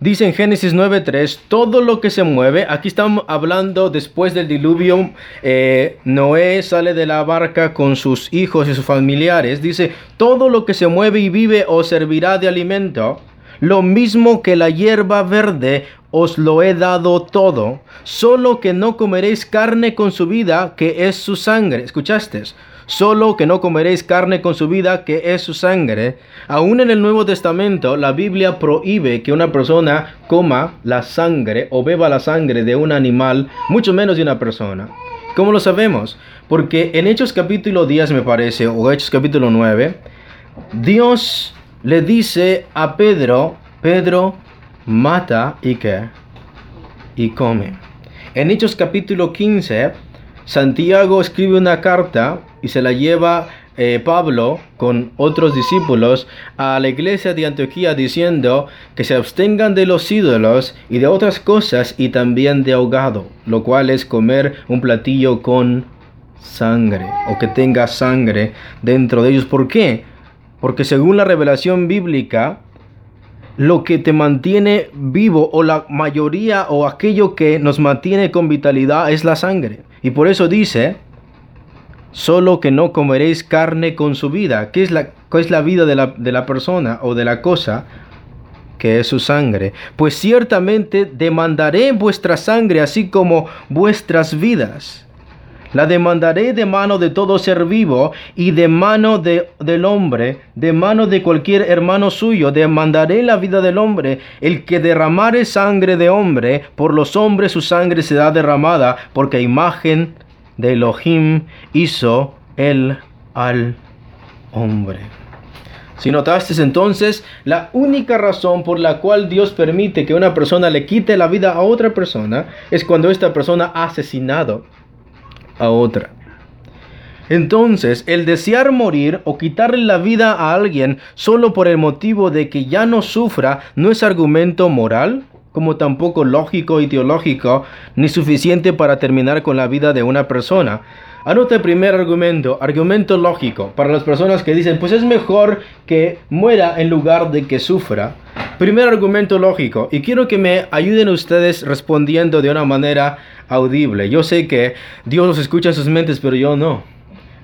Dice en Génesis 9.3, todo lo que se mueve, aquí estamos hablando después del diluvio, eh, Noé sale de la barca con sus hijos y sus familiares, dice, todo lo que se mueve y vive os servirá de alimento, lo mismo que la hierba verde os lo he dado todo, solo que no comeréis carne con su vida, que es su sangre. ¿Escuchaste? Solo que no comeréis carne con su vida, que es su sangre. Aún en el Nuevo Testamento, la Biblia prohíbe que una persona coma la sangre o beba la sangre de un animal, mucho menos de una persona. ¿Cómo lo sabemos? Porque en Hechos capítulo 10, me parece, o Hechos capítulo 9, Dios le dice a Pedro, Pedro, mata y qué? Y come. En Hechos capítulo 15, Santiago escribe una carta y se la lleva eh, Pablo con otros discípulos a la iglesia de Antioquía diciendo que se abstengan de los ídolos y de otras cosas y también de ahogado, lo cual es comer un platillo con sangre o que tenga sangre dentro de ellos. ¿Por qué? Porque según la revelación bíblica, lo que te mantiene vivo o la mayoría o aquello que nos mantiene con vitalidad es la sangre. Y por eso dice, solo que no comeréis carne con su vida. ¿Qué es la, es la vida de la, de la persona o de la cosa? que es su sangre. Pues ciertamente demandaré vuestra sangre así como vuestras vidas. La demandaré de mano de todo ser vivo y de mano de, del hombre, de mano de cualquier hermano suyo. Demandaré la vida del hombre. El que derramare sangre de hombre, por los hombres su sangre será derramada, porque imagen de Elohim hizo él al hombre. Si notaste entonces, la única razón por la cual Dios permite que una persona le quite la vida a otra persona es cuando esta persona ha asesinado a otra. Entonces, el desear morir o quitarle la vida a alguien solo por el motivo de que ya no sufra no es argumento moral, como tampoco lógico y teológico, ni suficiente para terminar con la vida de una persona. Anota el primer argumento, argumento lógico, para las personas que dicen, pues es mejor que muera en lugar de que sufra. Primer argumento lógico, y quiero que me ayuden ustedes respondiendo de una manera audible. Yo sé que Dios los escucha en sus mentes, pero yo no.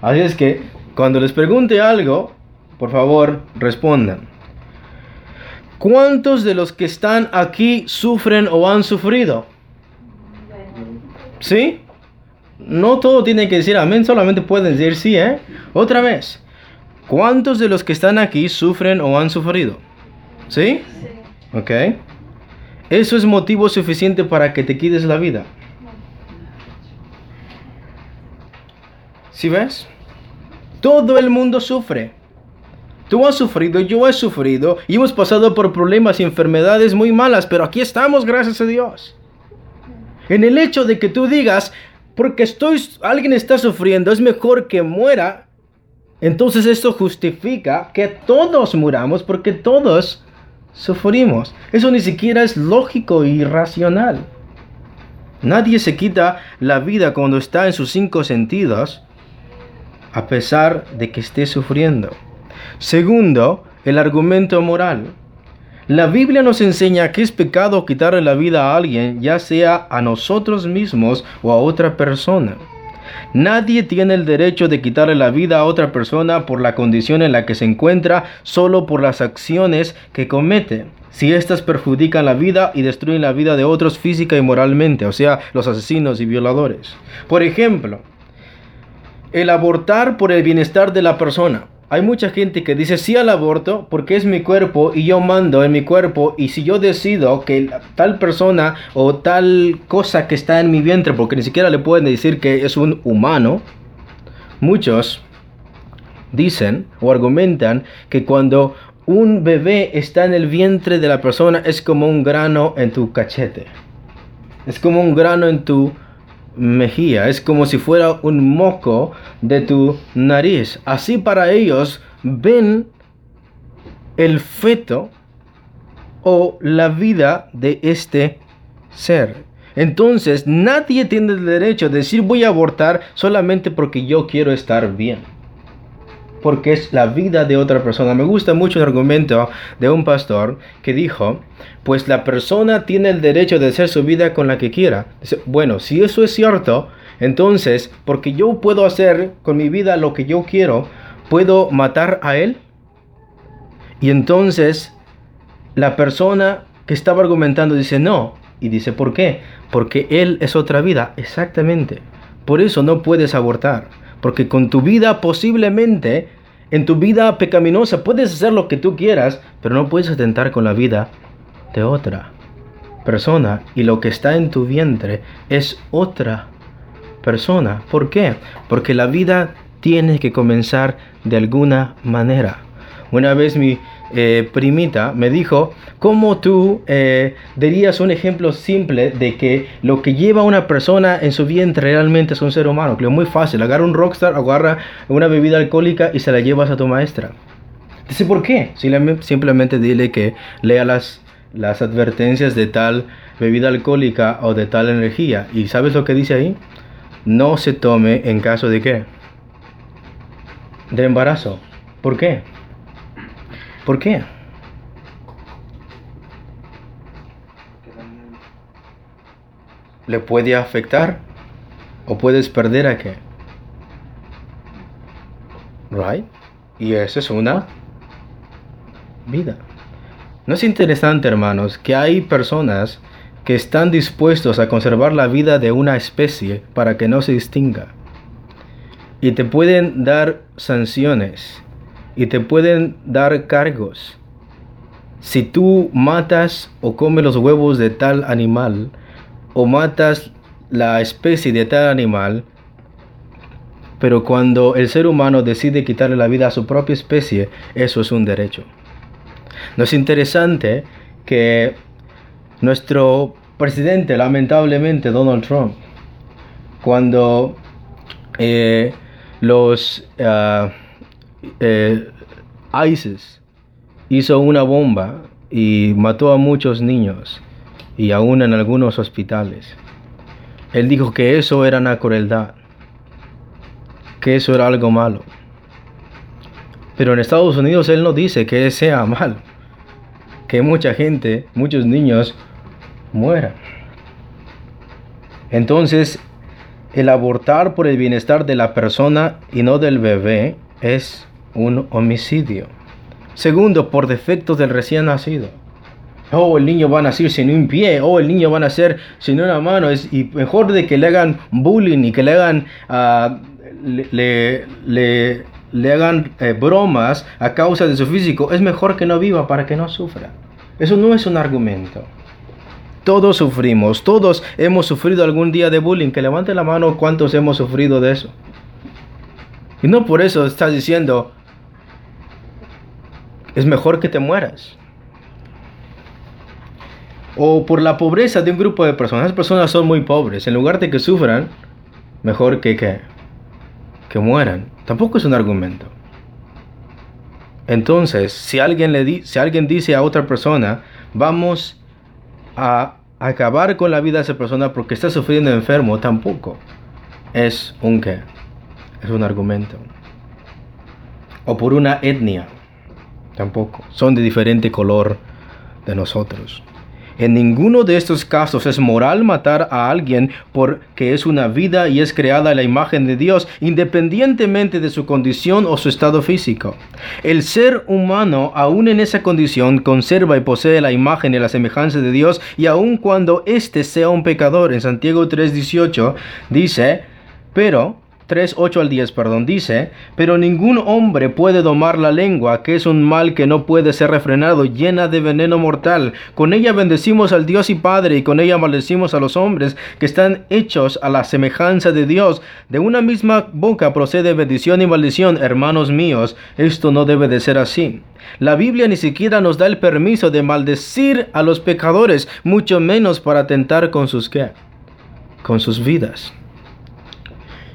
Así es que cuando les pregunte algo, por favor, respondan. ¿Cuántos de los que están aquí sufren o han sufrido? ¿Sí? No todo tiene que decir amén, solamente pueden decir sí, ¿eh? Otra vez. ¿Cuántos de los que están aquí sufren o han sufrido? ¿Sí? Ok. Eso es motivo suficiente para que te quites la vida. ¿Sí ves? Todo el mundo sufre. Tú has sufrido, yo he sufrido y hemos pasado por problemas y enfermedades muy malas, pero aquí estamos, gracias a Dios. En el hecho de que tú digas, porque estoy, alguien está sufriendo, es mejor que muera, entonces esto justifica que todos muramos porque todos sufrimos. Eso ni siquiera es lógico y racional. Nadie se quita la vida cuando está en sus cinco sentidos, a pesar de que esté sufriendo. Segundo, el argumento moral. La Biblia nos enseña que es pecado quitarle la vida a alguien, ya sea a nosotros mismos o a otra persona. Nadie tiene el derecho de quitarle la vida a otra persona por la condición en la que se encuentra, solo por las acciones que comete. Si éstas perjudican la vida y destruyen la vida de otros física y moralmente, o sea, los asesinos y violadores. Por ejemplo, el abortar por el bienestar de la persona hay mucha gente que dice sí al aborto porque es mi cuerpo y yo mando en mi cuerpo y si yo decido que tal persona o tal cosa que está en mi vientre, porque ni siquiera le pueden decir que es un humano, muchos dicen o argumentan que cuando un bebé está en el vientre de la persona es como un grano en tu cachete. Es como un grano en tu mejilla, es como si fuera un moco de tu nariz. Así para ellos ven el feto o la vida de este ser. Entonces nadie tiene el derecho de decir voy a abortar solamente porque yo quiero estar bien porque es la vida de otra persona. Me gusta mucho el argumento de un pastor que dijo, pues la persona tiene el derecho de hacer su vida con la que quiera. bueno, si eso es cierto, entonces, porque yo puedo hacer con mi vida lo que yo quiero, ¿puedo matar a él? Y entonces la persona que estaba argumentando dice no. Y dice, ¿por qué? Porque él es otra vida. Exactamente. Por eso no puedes abortar. Porque con tu vida posiblemente, en tu vida pecaminosa, puedes hacer lo que tú quieras, pero no puedes atentar con la vida de otra persona. Y lo que está en tu vientre es otra persona. ¿Por qué? Porque la vida tiene que comenzar de alguna manera. Una vez mi eh, primita me dijo, ¿cómo tú eh, dirías un ejemplo simple de que lo que lleva una persona en su vientre realmente es un ser humano? Que es muy fácil, agarra un rockstar, agarra una bebida alcohólica y se la llevas a tu maestra. Dice, ¿por qué? Simplemente dile que lea las, las advertencias de tal bebida alcohólica o de tal energía. ¿Y sabes lo que dice ahí? No se tome en caso de qué? De embarazo. ¿Por qué? ¿Por qué? ¿Le puede afectar? ¿O puedes perder a qué? Right? Y eso es una vida. ¿No es interesante, hermanos, que hay personas que están dispuestos a conservar la vida de una especie para que no se distinga? Y te pueden dar sanciones y te pueden dar cargos. Si tú matas o comes los huevos de tal animal o matas la especie de tal animal, pero cuando el ser humano decide quitarle la vida a su propia especie, eso es un derecho. No es interesante que nuestro presidente, lamentablemente Donald Trump, cuando eh, los... Ah, eh, ISIS hizo una bomba y mató a muchos niños y aún en algunos hospitales. Él dijo que eso era una crueldad, que eso era algo malo. Pero en Estados Unidos él no dice que sea mal, que mucha gente, muchos niños mueran. Entonces, el abortar por el bienestar de la persona y no del bebé es un homicidio. Segundo, por defectos del recién nacido. Oh, el niño va a nacer sin un pie. Oh, el niño va a nacer sin una mano. Es, y mejor de que le hagan bullying y que le hagan, le, le, le, hagan eh, bromas a causa de su físico. Es mejor que no viva para que no sufra. Eso no es un argumento. Todos sufrimos, todos hemos sufrido algún día de bullying. Que levante la mano cuántos hemos sufrido de eso. Y no por eso estás diciendo, es mejor que te mueras. O por la pobreza de un grupo de personas. Esas personas son muy pobres. En lugar de que sufran, mejor que, que, que mueran. Tampoco es un argumento. Entonces, si alguien, le di, si alguien dice a otra persona, vamos a acabar con la vida de esa persona porque está sufriendo enfermo, tampoco es un qué, es un argumento. O por una etnia, tampoco. Son de diferente color de nosotros. En ninguno de estos casos es moral matar a alguien porque es una vida y es creada a la imagen de Dios, independientemente de su condición o su estado físico. El ser humano, aún en esa condición, conserva y posee la imagen y la semejanza de Dios, y aun cuando éste sea un pecador, en Santiago 3:18 dice, pero 3, 8 al 10, perdón, dice, pero ningún hombre puede domar la lengua, que es un mal que no puede ser refrenado, llena de veneno mortal. Con ella bendecimos al Dios y Padre, y con ella maldecimos a los hombres que están hechos a la semejanza de Dios. De una misma boca procede bendición y maldición, hermanos míos, esto no debe de ser así. La Biblia ni siquiera nos da el permiso de maldecir a los pecadores, mucho menos para atentar con sus qué? Con sus vidas.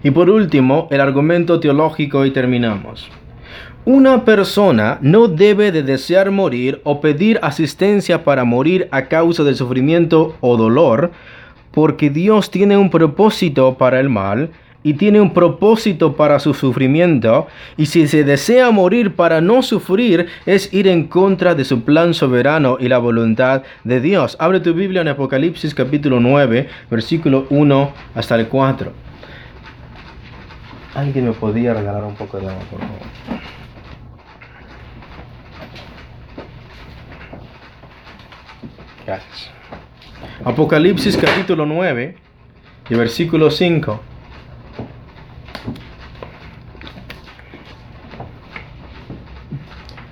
Y por último, el argumento teológico y terminamos. Una persona no debe de desear morir o pedir asistencia para morir a causa del sufrimiento o dolor, porque Dios tiene un propósito para el mal y tiene un propósito para su sufrimiento, y si se desea morir para no sufrir, es ir en contra de su plan soberano y la voluntad de Dios. Abre tu Biblia en Apocalipsis capítulo 9, versículo 1 hasta el 4. ¿Alguien me podía regalar un poco de agua, por favor? Gracias. Apocalipsis capítulo 9 y versículo 5.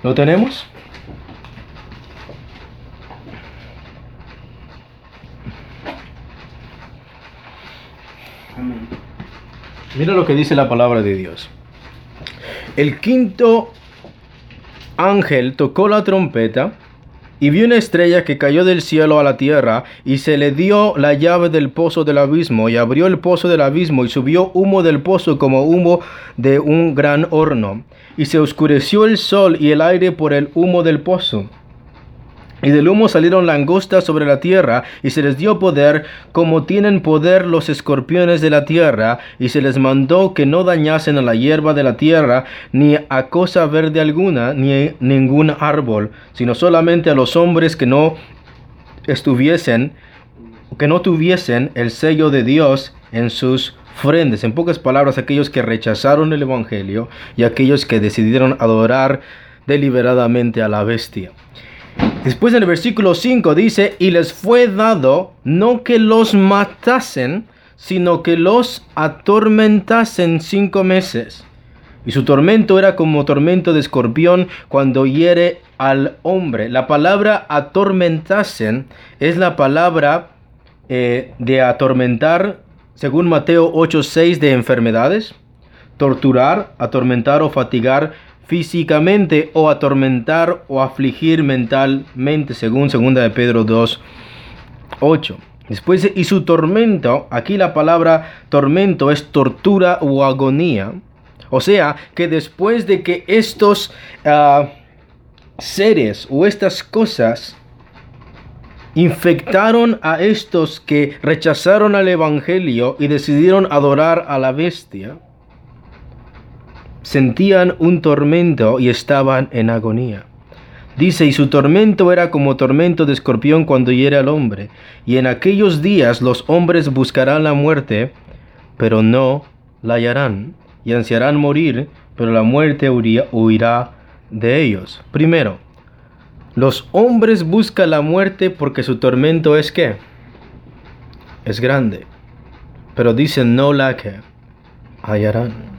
¿Lo tenemos? Mira lo que dice la palabra de Dios. El quinto ángel tocó la trompeta y vio una estrella que cayó del cielo a la tierra y se le dio la llave del pozo del abismo y abrió el pozo del abismo y subió humo del pozo como humo de un gran horno y se oscureció el sol y el aire por el humo del pozo. Y del humo salieron langostas sobre la tierra, y se les dio poder, como tienen poder los escorpiones de la tierra, y se les mandó que no dañasen a la hierba de la tierra, ni a cosa verde alguna, ni a ningún árbol, sino solamente a los hombres que no estuviesen, que no tuviesen el sello de Dios en sus frendes. En pocas palabras, aquellos que rechazaron el Evangelio y aquellos que decidieron adorar deliberadamente a la bestia. Después en el versículo 5 dice, y les fue dado no que los matasen, sino que los atormentasen cinco meses. Y su tormento era como tormento de escorpión cuando hiere al hombre. La palabra atormentasen es la palabra eh, de atormentar, según Mateo 8:6, de enfermedades, torturar, atormentar o fatigar físicamente o atormentar o afligir mentalmente, según 2 de Pedro 2, 8. Después, y su tormento, aquí la palabra tormento es tortura o agonía. O sea, que después de que estos ah, seres o estas cosas infectaron a estos que rechazaron al Evangelio y decidieron adorar a la bestia, sentían un tormento y estaban en agonía. Dice, y su tormento era como tormento de escorpión cuando hiere al hombre, y en aquellos días los hombres buscarán la muerte, pero no la hallarán, y ansiarán morir, pero la muerte huirá de ellos. Primero, los hombres buscan la muerte porque su tormento es que es grande, pero dicen no la que hallarán.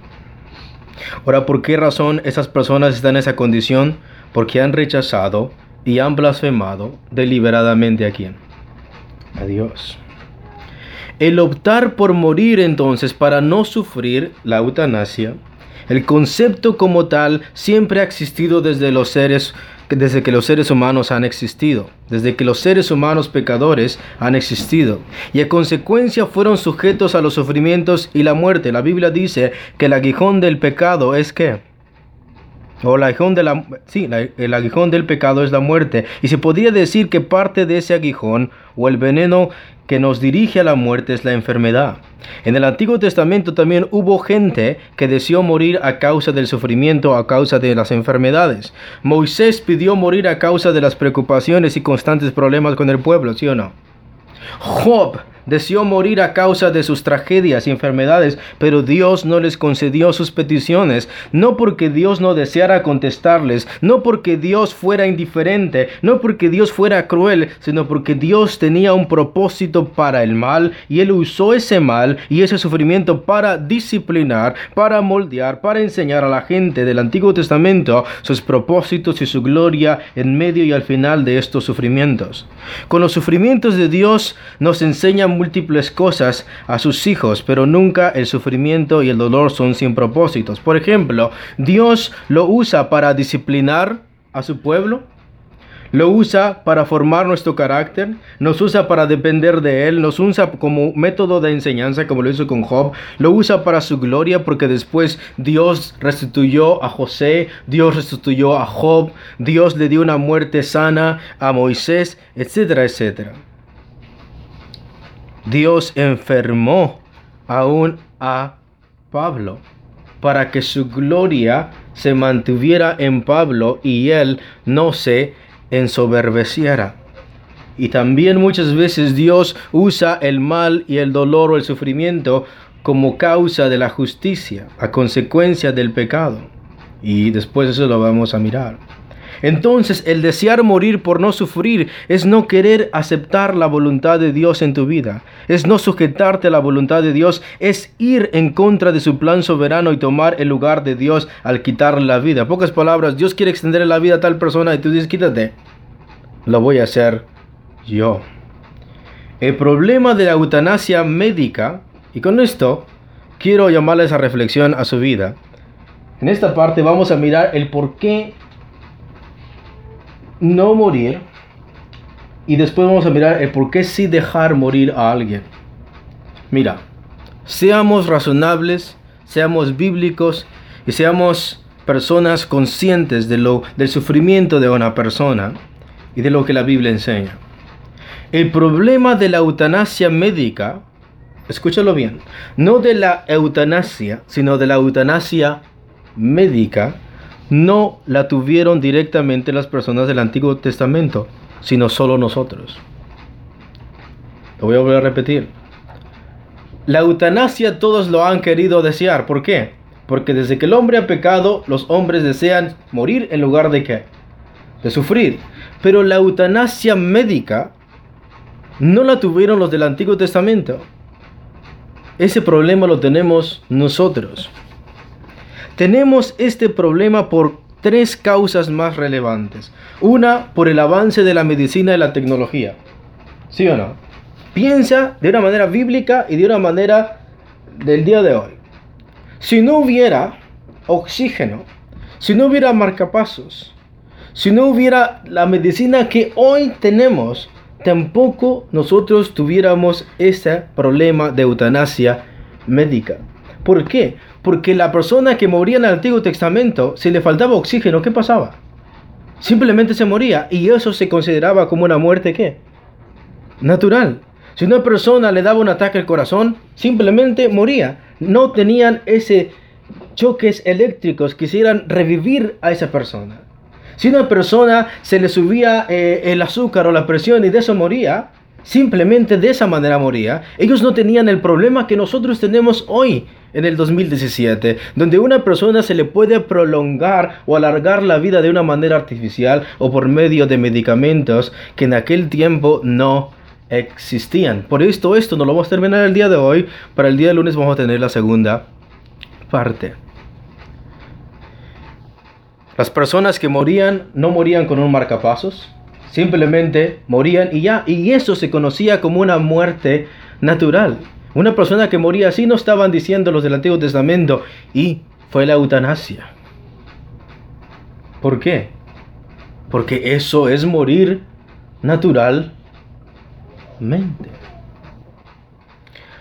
Ahora, ¿por qué razón esas personas están en esa condición? Porque han rechazado y han blasfemado deliberadamente a quién? A Dios. El optar por morir entonces para no sufrir la eutanasia, el concepto como tal siempre ha existido desde los seres desde que los seres humanos han existido, desde que los seres humanos pecadores han existido, y a consecuencia fueron sujetos a los sufrimientos y la muerte. La Biblia dice que el aguijón del pecado es que o el aguijón, de la, sí, el aguijón del pecado es la muerte. Y se podría decir que parte de ese aguijón o el veneno que nos dirige a la muerte es la enfermedad. En el Antiguo Testamento también hubo gente que deseó morir a causa del sufrimiento, a causa de las enfermedades. Moisés pidió morir a causa de las preocupaciones y constantes problemas con el pueblo, ¿sí o no? Job deseó morir a causa de sus tragedias y enfermedades, pero Dios no les concedió sus peticiones, no porque Dios no deseara contestarles, no porque Dios fuera indiferente, no porque Dios fuera cruel, sino porque Dios tenía un propósito para el mal y Él usó ese mal y ese sufrimiento para disciplinar, para moldear, para enseñar a la gente del Antiguo Testamento sus propósitos y su gloria en medio y al final de estos sufrimientos. Con los sufrimientos de Dios nos enseña múltiples cosas a sus hijos, pero nunca el sufrimiento y el dolor son sin propósitos. Por ejemplo, Dios lo usa para disciplinar a su pueblo, lo usa para formar nuestro carácter, nos usa para depender de Él, nos usa como método de enseñanza, como lo hizo con Job, lo usa para su gloria, porque después Dios restituyó a José, Dios restituyó a Job, Dios le dio una muerte sana a Moisés, etcétera, etcétera. Dios enfermó aún a Pablo para que su gloria se mantuviera en Pablo y él no se ensoberbeciera. Y también muchas veces Dios usa el mal y el dolor o el sufrimiento como causa de la justicia, a consecuencia del pecado. Y después eso lo vamos a mirar. Entonces el desear morir por no sufrir es no querer aceptar la voluntad de Dios en tu vida, es no sujetarte a la voluntad de Dios, es ir en contra de su plan soberano y tomar el lugar de Dios al quitarle la vida. pocas palabras, Dios quiere extender la vida a tal persona y tú dices, quítate, lo voy a hacer yo. El problema de la eutanasia médica, y con esto quiero llamarle esa reflexión a su vida. En esta parte vamos a mirar el por qué no morir y después vamos a mirar el por qué sí dejar morir a alguien. Mira, seamos razonables, seamos bíblicos y seamos personas conscientes de lo, del sufrimiento de una persona y de lo que la Biblia enseña. El problema de la eutanasia médica, escúchalo bien, no de la eutanasia, sino de la eutanasia médica, no la tuvieron directamente las personas del Antiguo Testamento, sino solo nosotros. Lo voy a volver a repetir. La eutanasia todos lo han querido desear. ¿Por qué? Porque desde que el hombre ha pecado, los hombres desean morir en lugar de qué? De sufrir. Pero la eutanasia médica no la tuvieron los del Antiguo Testamento. Ese problema lo tenemos nosotros. Tenemos este problema por tres causas más relevantes. Una, por el avance de la medicina y la tecnología. ¿Sí o no? Piensa de una manera bíblica y de una manera del día de hoy. Si no hubiera oxígeno, si no hubiera marcapasos, si no hubiera la medicina que hoy tenemos, tampoco nosotros tuviéramos ese problema de eutanasia médica. ¿Por qué? Porque la persona que moría en el Antiguo Testamento, si le faltaba oxígeno, ¿qué pasaba? Simplemente se moría y eso se consideraba como una muerte ¿qué? Natural. Si una persona le daba un ataque al corazón, simplemente moría. No tenían ese choques eléctricos, quisieran revivir a esa persona. Si una persona se le subía eh, el azúcar o la presión y de eso moría, simplemente de esa manera moría. Ellos no tenían el problema que nosotros tenemos hoy en el 2017, donde una persona se le puede prolongar o alargar la vida de una manera artificial o por medio de medicamentos que en aquel tiempo no existían. Por esto, esto no lo vamos a terminar el día de hoy. Para el día de lunes vamos a tener la segunda parte. Las personas que morían no morían con un marcapasos, simplemente morían y ya, y eso se conocía como una muerte natural. Una persona que moría así no estaban diciendo los del Antiguo Testamento y fue la eutanasia. ¿Por qué? Porque eso es morir naturalmente.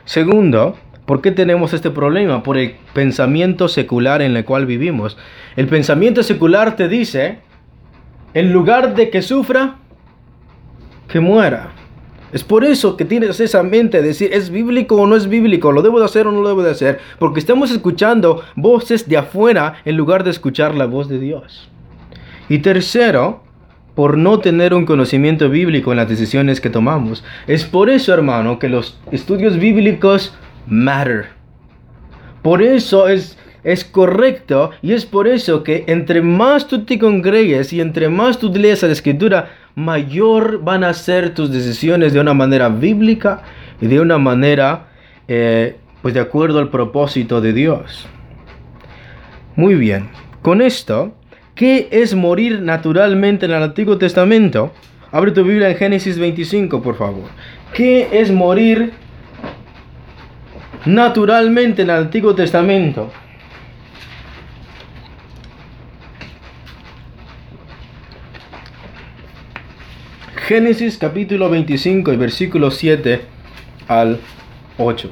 Segundo, ¿por qué tenemos este problema? Por el pensamiento secular en el cual vivimos. El pensamiento secular te dice, en lugar de que sufra, que muera. Es por eso que tienes esa mente de decir, ¿es bíblico o no es bíblico? ¿Lo debo de hacer o no lo debo de hacer? Porque estamos escuchando voces de afuera en lugar de escuchar la voz de Dios. Y tercero, por no tener un conocimiento bíblico en las decisiones que tomamos. Es por eso, hermano, que los estudios bíblicos matter. Por eso es, es correcto y es por eso que entre más tú te congregues y entre más tú lees la escritura, mayor van a ser tus decisiones de una manera bíblica y de una manera, eh, pues de acuerdo al propósito de Dios. Muy bien, con esto, ¿qué es morir naturalmente en el Antiguo Testamento? Abre tu Biblia en Génesis 25, por favor. ¿Qué es morir naturalmente en el Antiguo Testamento? Génesis capítulo 25 y versículo 7 al 8.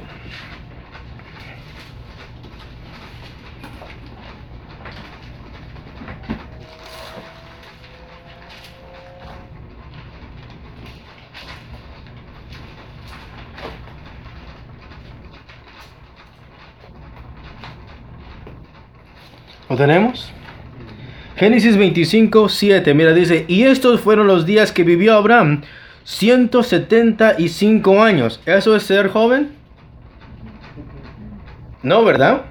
¿Lo tenemos? Génesis 25, 7, mira, dice, y estos fueron los días que vivió Abraham, 175 años. ¿Eso es ser joven? No, ¿verdad?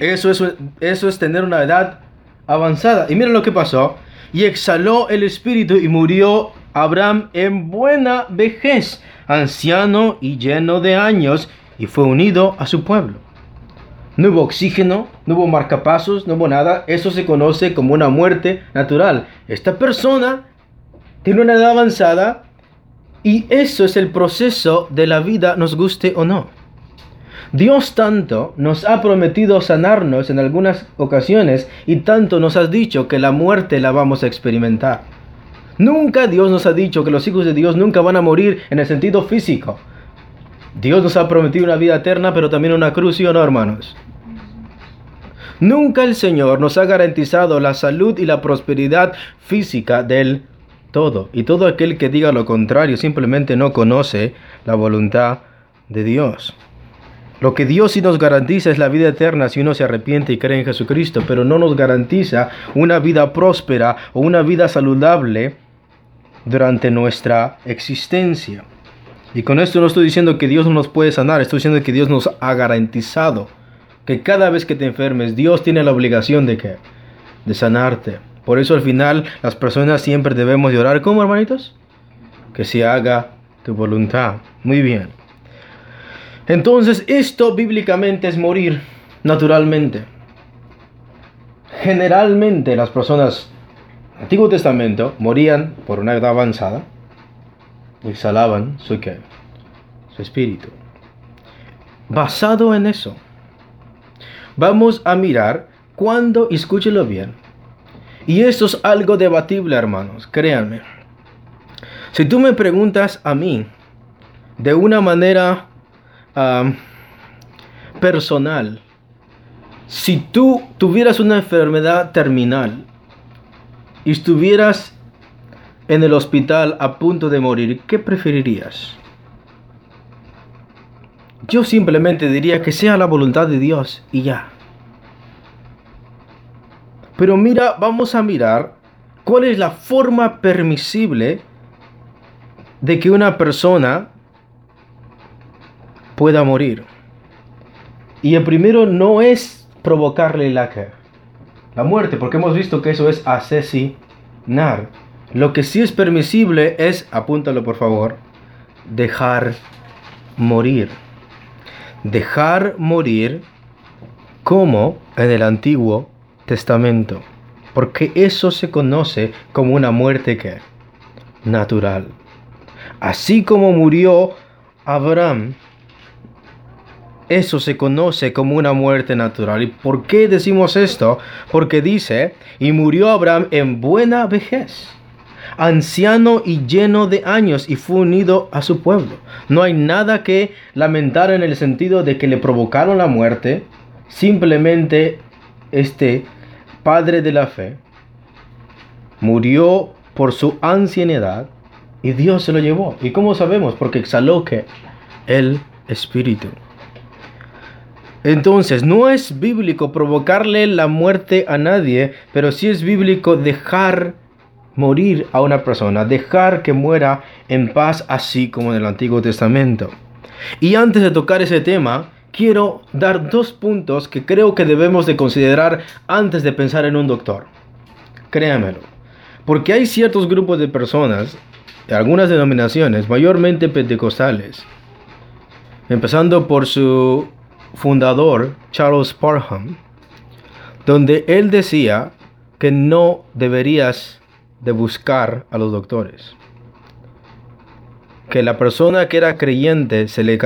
Eso es, eso es tener una edad avanzada. Y mira lo que pasó. Y exhaló el espíritu y murió Abraham en buena vejez, anciano y lleno de años, y fue unido a su pueblo. No hubo oxígeno, no hubo marcapasos, no hubo nada. Eso se conoce como una muerte natural. Esta persona tiene una edad avanzada y eso es el proceso de la vida, nos guste o no. Dios tanto nos ha prometido sanarnos en algunas ocasiones y tanto nos ha dicho que la muerte la vamos a experimentar. Nunca Dios nos ha dicho que los hijos de Dios nunca van a morir en el sentido físico. Dios nos ha prometido una vida eterna, pero también una cruz, ¿sí o no, hermanos? Nunca el Señor nos ha garantizado la salud y la prosperidad física del todo. Y todo aquel que diga lo contrario simplemente no conoce la voluntad de Dios. Lo que Dios sí nos garantiza es la vida eterna si uno se arrepiente y cree en Jesucristo, pero no nos garantiza una vida próspera o una vida saludable durante nuestra existencia. Y con esto no estoy diciendo que Dios no nos puede sanar, estoy diciendo que Dios nos ha garantizado que cada vez que te enfermes, Dios tiene la obligación de que de sanarte. Por eso al final las personas siempre debemos llorar. ¿Cómo, hermanitos? Que se haga tu voluntad. Muy bien. Entonces, esto bíblicamente es morir naturalmente. Generalmente las personas Antiguo Testamento morían por una edad avanzada exhalaban su qué? Su espíritu. Basado en eso, vamos a mirar cuando, escúchelo bien, y esto es algo debatible, hermanos, créanme. Si tú me preguntas a mí, de una manera personal, si tú tuvieras una enfermedad terminal y estuvieras en el hospital a punto de morir, ¿qué preferirías? Yo simplemente diría que sea la voluntad de Dios y ya. Pero mira, vamos a mirar cuál es la forma permisible de que una persona pueda morir. Y el primero no es provocarle la, la muerte, porque hemos visto que eso es asesinar. Lo que sí es permisible es, apúntalo por favor, dejar morir. Dejar morir como en el Antiguo Testamento. Porque eso se conoce como una muerte que natural. Así como murió Abraham, eso se conoce como una muerte natural. ¿Y por qué decimos esto? Porque dice, y murió Abraham en buena vejez anciano y lleno de años, y fue unido a su pueblo. No hay nada que lamentar en el sentido de que le provocaron la muerte, simplemente este padre de la fe murió por su ancianidad y Dios se lo llevó. ¿Y cómo sabemos? Porque exhaló que el espíritu. Entonces, no es bíblico provocarle la muerte a nadie, pero sí es bíblico dejar morir a una persona, dejar que muera en paz, así como en el Antiguo Testamento. Y antes de tocar ese tema, quiero dar dos puntos que creo que debemos de considerar antes de pensar en un doctor. Créamelo. Porque hay ciertos grupos de personas, algunas denominaciones, mayormente pentecostales, empezando por su fundador, Charles Parham, donde él decía que no deberías de buscar a los doctores. Que la persona que era creyente se le,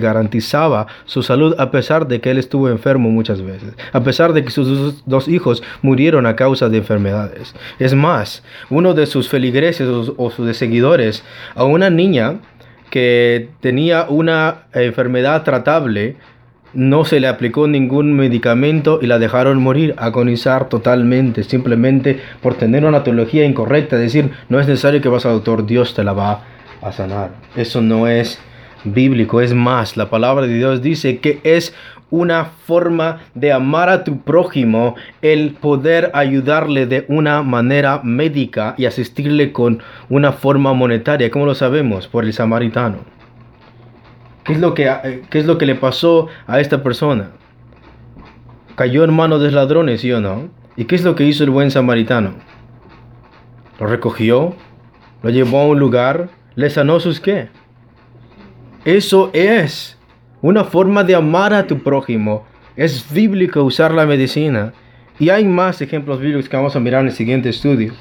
garantizaba su salud a pesar de que él estuvo enfermo muchas veces, a pesar de que sus dos hijos murieron a causa de enfermedades. Es más, uno de sus feligreses o sus seguidores, a una niña que tenía una enfermedad tratable, no se le aplicó ningún medicamento y la dejaron morir, agonizar totalmente, simplemente por tener una teología incorrecta, decir, no es necesario que vas al doctor, Dios te la va a sanar. Eso no es bíblico, es más, la palabra de Dios dice que es una forma de amar a tu prójimo, el poder ayudarle de una manera médica y asistirle con una forma monetaria, como lo sabemos por el samaritano. ¿Qué es lo que, eh, qué es lo que le pasó a esta persona? Cayó en manos de ladrones, ¿sí o no? ¿Y qué es lo que hizo el buen samaritano? Lo recogió, lo llevó a un lugar, le sanó sus qué. Eso es una forma de amar a tu prójimo. Es bíblico usar la medicina. Y hay más ejemplos bíblicos que vamos a mirar en el siguiente estudio.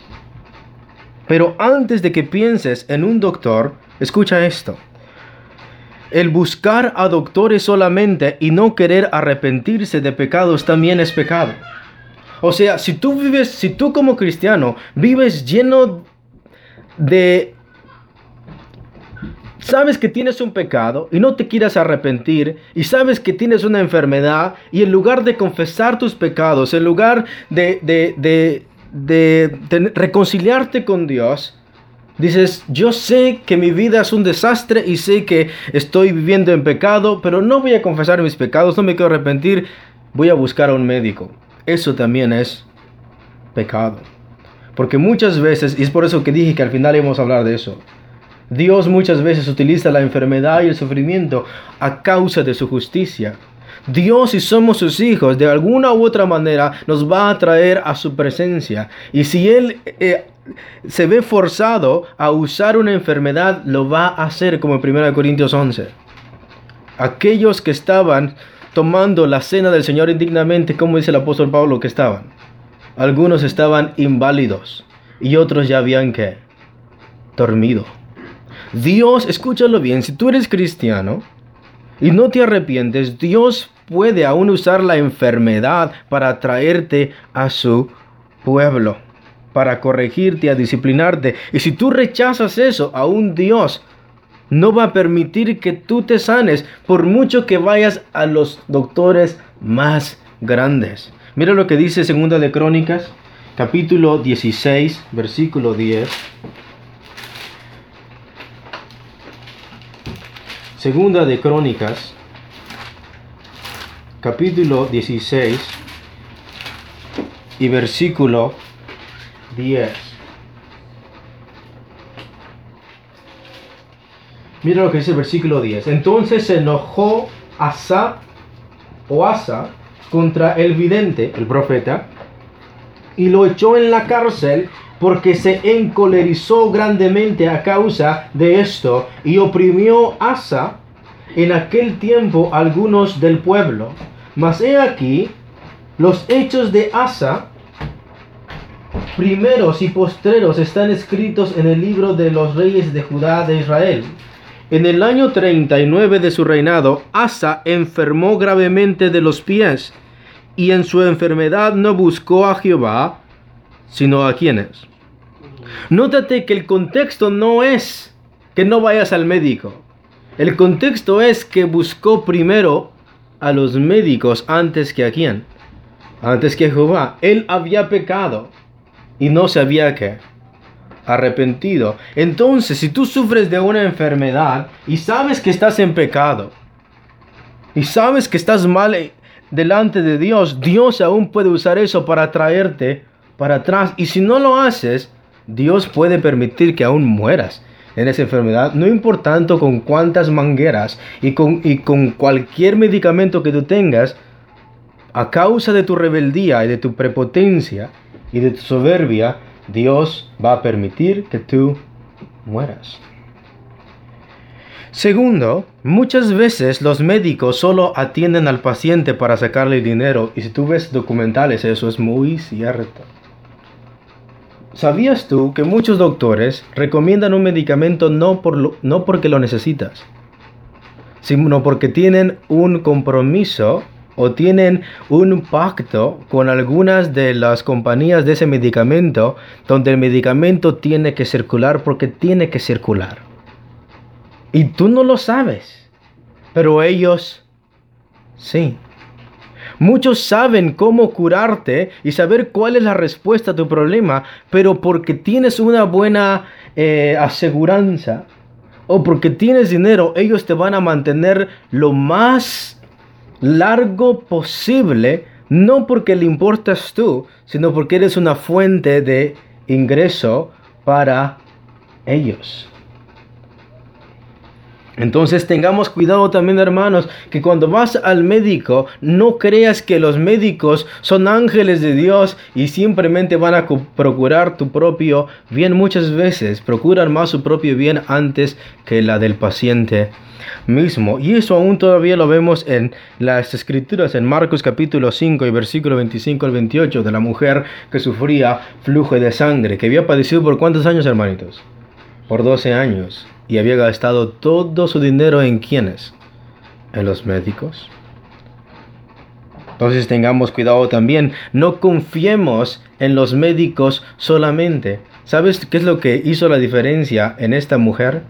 Pero antes de que pienses en un doctor, escucha esto. El buscar a doctores solamente y no querer arrepentirse de pecados también es pecado. O sea, si tú vives, si tú como cristiano vives lleno de... Sabes que tienes un pecado y no te quieras arrepentir y sabes que tienes una enfermedad y en lugar de confesar tus pecados, en lugar de, de, de, de reconciliarte con Dios, Dices, yo sé que mi vida es un desastre y sé que estoy viviendo en pecado, pero no voy a confesar mis pecados, no me quiero arrepentir, voy a buscar a un médico. Eso también es pecado. Porque muchas veces, y es por eso que dije que al final íbamos a hablar de eso, Dios muchas veces utiliza la enfermedad y el sufrimiento a causa de su justicia. Dios, si somos sus hijos, de alguna u otra manera nos va a traer a su presencia. Y si Él eh, se ve forzado a usar una enfermedad, lo va a hacer como en 1 Corintios 11. Aquellos que estaban tomando la cena del Señor indignamente, como dice el apóstol Pablo que estaban. Algunos estaban inválidos y otros ya habían que dormido. Dios, escúchalo bien, si tú eres cristiano y no te arrepientes, Dios puede aún usar la enfermedad para traerte a su pueblo para corregirte, a disciplinarte. Y si tú rechazas eso, a un Dios no va a permitir que tú te sanes por mucho que vayas a los doctores más grandes. Mira lo que dice Segunda de Crónicas, capítulo 16, versículo 10. Segunda de Crónicas, capítulo 16 y versículo 10. Mira lo que dice el versículo 10. Entonces se enojó Asa o Asa contra el vidente, el profeta, y lo echó en la cárcel porque se encolerizó grandemente a causa de esto y oprimió Asa en aquel tiempo algunos del pueblo. Mas he aquí los hechos de Asa primeros y postreros están escritos en el libro de los reyes de Judá de Israel. En el año 39 de su reinado, Asa enfermó gravemente de los pies, y en su enfermedad no buscó a Jehová, sino a quienes. Nótate que el contexto no es que no vayas al médico. El contexto es que buscó primero a los médicos antes que a quién. Antes que Jehová. Él había pecado y no se había que arrepentido. Entonces, si tú sufres de una enfermedad y sabes que estás en pecado y sabes que estás mal delante de Dios, Dios aún puede usar eso para traerte para atrás. Y si no lo haces, Dios puede permitir que aún mueras en esa enfermedad, no importando con cuántas mangueras y con, y con cualquier medicamento que tú tengas, a causa de tu rebeldía y de tu prepotencia y de tu soberbia, Dios va a permitir que tú mueras. Segundo, muchas veces los médicos solo atienden al paciente para sacarle dinero y si tú ves documentales eso es muy cierto. ¿Sabías tú que muchos doctores recomiendan un medicamento no, por no porque lo necesitas, sino porque tienen un compromiso o tienen un pacto con algunas de las compañías de ese medicamento donde el medicamento tiene que circular porque tiene que circular? Y tú no lo sabes, pero ellos sí. Muchos saben cómo curarte y saber cuál es la respuesta a tu problema, pero porque tienes una buena eh, aseguranza o porque tienes dinero, ellos te van a mantener lo más largo posible, no porque le importas tú, sino porque eres una fuente de ingreso para ellos. Entonces tengamos cuidado también hermanos, que cuando vas al médico no creas que los médicos son ángeles de Dios y simplemente van a procurar tu propio bien. Muchas veces procuran más su propio bien antes que la del paciente mismo. Y eso aún todavía lo vemos en las escrituras, en Marcos capítulo 5 y versículo 25 al 28, de la mujer que sufría flujo de sangre, que había padecido por cuántos años hermanitos? Por 12 años y había gastado todo su dinero en quiénes? En los médicos. Entonces tengamos cuidado también, no confiemos en los médicos solamente. ¿Sabes qué es lo que hizo la diferencia en esta mujer?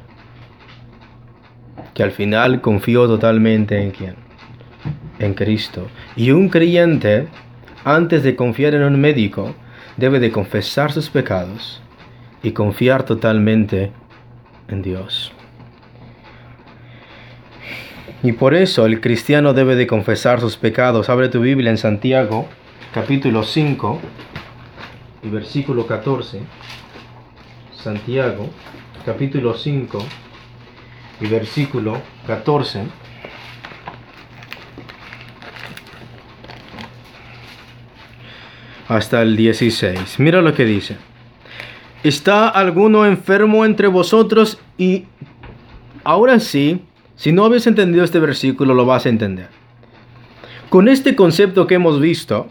Que al final confió totalmente en quién? En Cristo. Y un creyente, antes de confiar en un médico, debe de confesar sus pecados y confiar totalmente en Dios. Y por eso el cristiano debe de confesar sus pecados. Abre tu Biblia en Santiago, capítulo 5 y versículo 14. Santiago, capítulo 5 y versículo 14. Hasta el 16. Mira lo que dice. ¿Está alguno enfermo entre vosotros? Y ahora sí, si no habéis entendido este versículo, lo vas a entender. Con este concepto que hemos visto,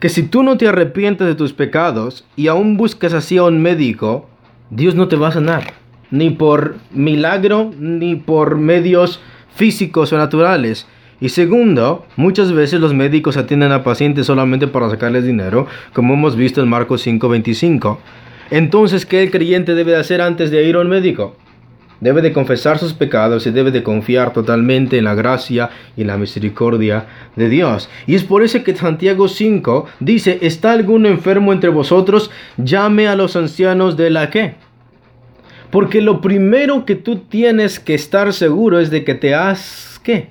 que si tú no te arrepientes de tus pecados y aún buscas así a un médico, Dios no te va a sanar, ni por milagro, ni por medios físicos o naturales. Y segundo, muchas veces los médicos atienden a pacientes solamente para sacarles dinero, como hemos visto en Marcos 5:25. Entonces, ¿qué el creyente debe hacer antes de ir a un médico? Debe de confesar sus pecados y debe de confiar totalmente en la gracia y la misericordia de Dios. Y es por eso que Santiago 5 dice, ¿está alguno enfermo entre vosotros? Llame a los ancianos de la que. Porque lo primero que tú tienes que estar seguro es de que te has, ¿qué?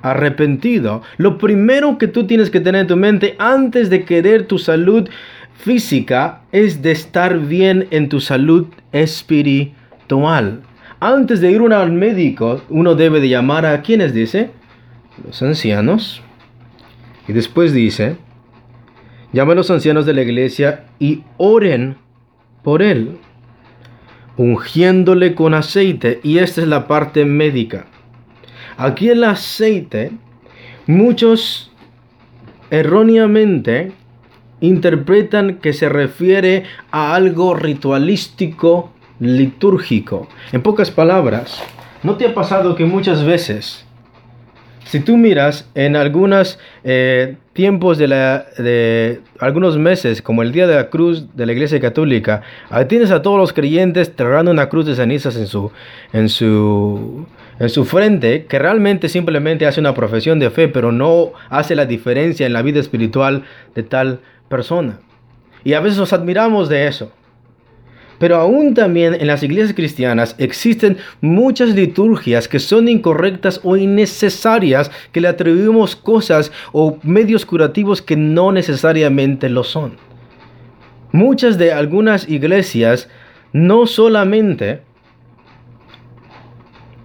Arrepentido. Lo primero que tú tienes que tener en tu mente antes de querer tu salud física es de estar bien en tu salud espiritual. Antes de ir al médico, uno debe de llamar a quienes dice, los ancianos. Y después dice, llama a los ancianos de la iglesia y oren por él, ungiéndole con aceite. Y esta es la parte médica. Aquí el aceite, muchos erróneamente interpretan que se refiere a algo ritualístico, litúrgico. En pocas palabras, ¿no te ha pasado que muchas veces, si tú miras en algunos eh, tiempos de, la, de algunos meses, como el día de la cruz de la Iglesia Católica, ahí tienes a todos los creyentes tragando una cruz de cenizas en su, en su, en su frente, que realmente simplemente hace una profesión de fe, pero no hace la diferencia en la vida espiritual de tal persona. Y a veces nos admiramos de eso. Pero aún también en las iglesias cristianas existen muchas liturgias que son incorrectas o innecesarias, que le atribuimos cosas o medios curativos que no necesariamente lo son. muchas de algunas iglesias no solamente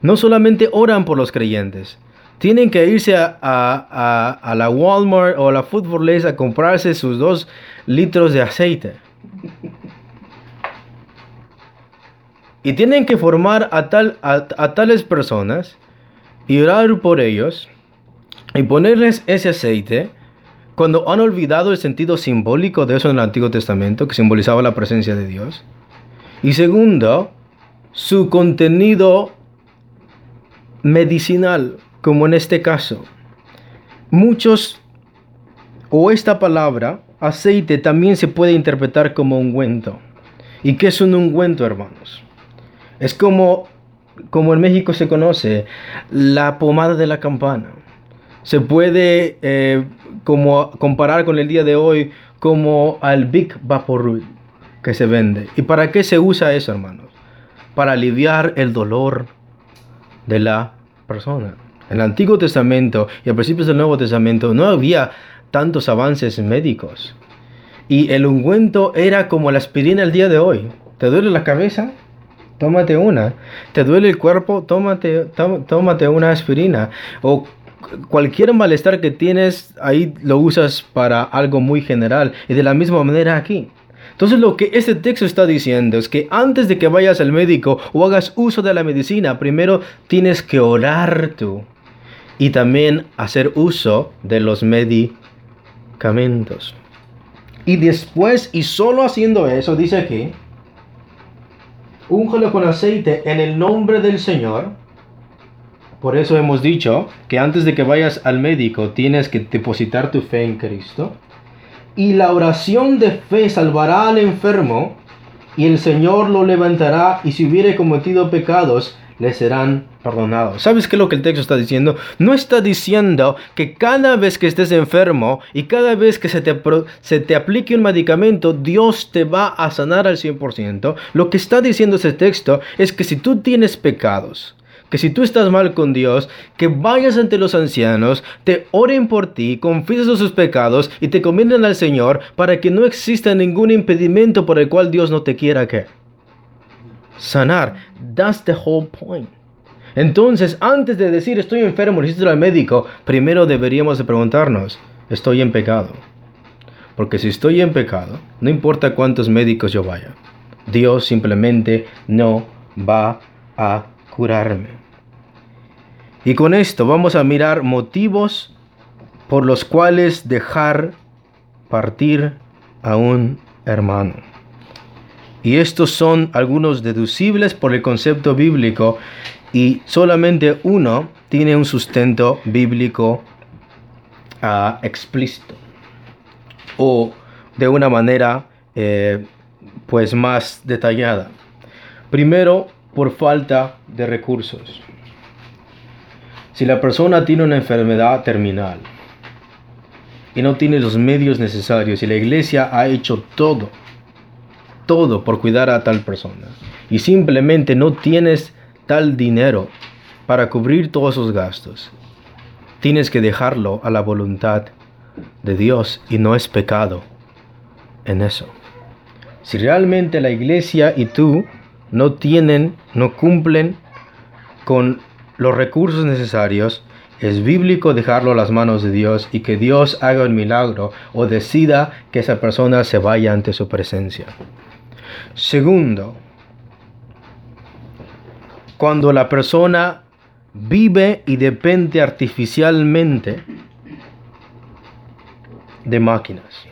no solamente oran por los creyentes, tienen que irse a, a, a, la Walmart o a la Food a comprarse sus dos litros de aceite. Y tienen que formar a, tal, a, tales personas y orar por ellos y ponerles ese aceite cuando han olvidado el sentido simbólico de eso en el Antiguo Testamento, que simbolizaba la presencia de Dios. Y segundo, su contenido medicinal, como en este caso. Muchos, o esta palabra, aceite, también se puede interpretar como ungüento. ¿Y qué es un ungüento, hermanos? Es como, como en México se conoce, la pomada de la campana. Se puede eh, como comparar con el día de hoy como al Big Vaporub que se vende. ¿Y para qué se usa eso, hermanos? Para aliviar el dolor de la persona. En el Antiguo Testamento y a principios del Nuevo Testamento no había tantos avances médicos. Y el ungüento era como la aspirina el día de hoy. ¿Te duele la cabeza? Tómate una. ¿Te duele el cuerpo? Tómate, tómate una aspirina. O cualquier malestar que tienes, ahí lo usas para algo muy general. Y de la misma manera aquí. Entonces lo que este texto está diciendo es que antes de que vayas al médico o hagas uso de la medicina, primero tienes que orar tú y también hacer uso de los medicamentos. Y después, y solo haciendo eso, dice aquí, úngelo con aceite en el nombre del Señor. Por eso hemos dicho que antes de que vayas al médico tienes que depositar tu fe en Cristo y la oración de fe salvará al enfermo, y el Señor lo levantará, y si hubiere cometido pecados, le serán perdonados. ¿Sabes qué es lo que el texto está diciendo? No está diciendo que cada vez que estés enfermo y cada vez que se te, se te aplique un medicamento, Dios te va a sanar al 100%. Lo que está diciendo ese texto es que si tú tienes pecados, que si tú estás mal con Dios, que vayas ante los ancianos, te oren por ti, confieses sus pecados y te convienen al Señor para que no exista ningún impedimento por el cual Dios no te quiera que sanar. That's the whole point. Entonces, antes de decir estoy enfermo, necesito al médico, primero deberíamos de preguntarnos, ¿estoy en pecado? Porque si estoy en pecado, no importa cuántos médicos yo vaya, Dios simplemente no va a curarme. Y con esto vamos a mirar motivos por los cuales dejar partir a un hermano. Y estos son algunos deducibles por el concepto bíblico y solamente uno tiene un sustento bíblico uh, explícito o de una manera eh, pues más detallada. Primero, por falta de recursos. Si la persona tiene una enfermedad terminal y no tiene los medios necesarios y la iglesia ha hecho todo, todo por cuidar a tal persona y simplemente no tienes tal dinero para cubrir todos esos gastos, tienes que dejarlo a la voluntad de Dios y no es pecado en eso. Si realmente la iglesia y tú no tienen, no cumplen con los recursos necesarios, es bíblico dejarlo a las manos de Dios y que Dios haga el milagro o decida que esa persona se vaya ante su presencia. Segundo, cuando la persona vive y depende artificialmente de máquinas.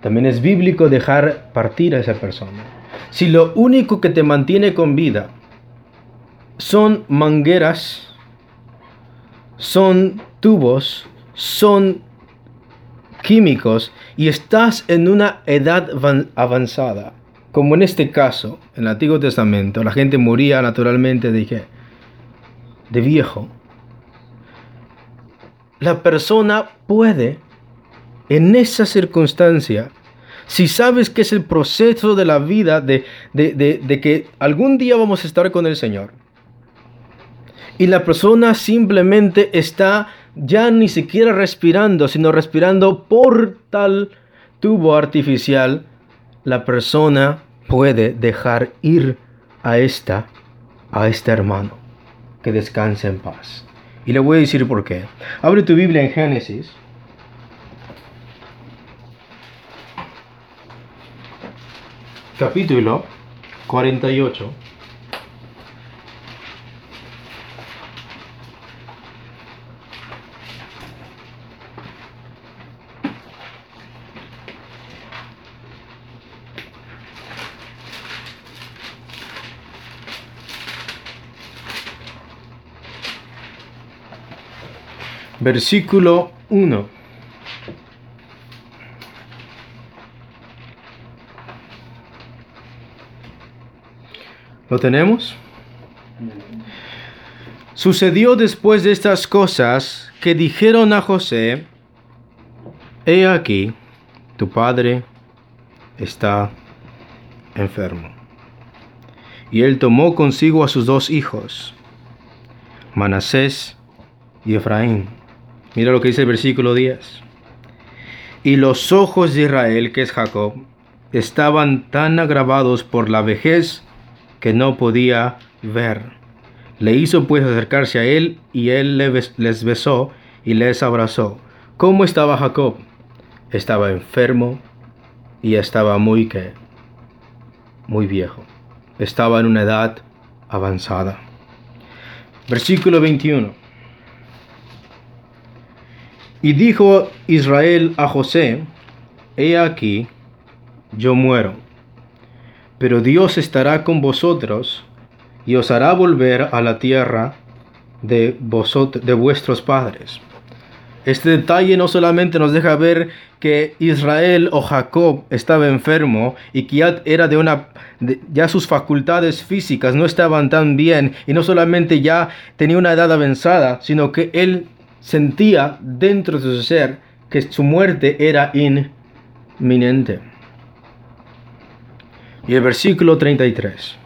También es bíblico dejar partir a esa persona. Si lo único que te mantiene con vida son mangueras, son tubos, son químicos y estás en una edad avanzada, como en este caso, en el Antiguo Testamento, la gente moría naturalmente de De viejo. La persona puede, en esa circunstancia, si sabes que es el proceso de la vida, de, de que algún día vamos a estar con el Señor, y la persona simplemente está ya ni siquiera respirando, sino respirando por tal tubo artificial, la persona puede dejar ir a esta, a este hermano, que descanse en paz. Y le voy a decir por qué. Abre tu Biblia en Génesis. Capítulo 48. Versículo 1. ¿Lo tenemos? Sucedió después de estas cosas que dijeron a José, He aquí, tu padre está enfermo. Y él tomó consigo a sus dos hijos, Manasés y Efraín. Mira lo que dice el versículo 10. Y los ojos de Israel, que es Jacob, estaban tan agravados por la vejez que no podía ver. Le hizo pues acercarse a él y él les besó y les abrazó. ¿Cómo estaba Jacob? Estaba enfermo y estaba muy que muy viejo. Estaba en una edad avanzada. Versículo 21. Y dijo Israel a José, He aquí, yo muero, pero Dios estará con vosotros y os hará volver a la tierra de, vosotros, de vuestros padres. Este detalle no solamente nos deja ver que Israel o Jacob estaba enfermo y que era de una ya sus facultades físicas no estaban tan bien y no solamente ya tenía una edad avanzada, sino que él sentía dentro de su ser que su muerte era inminente. Y el versículo 33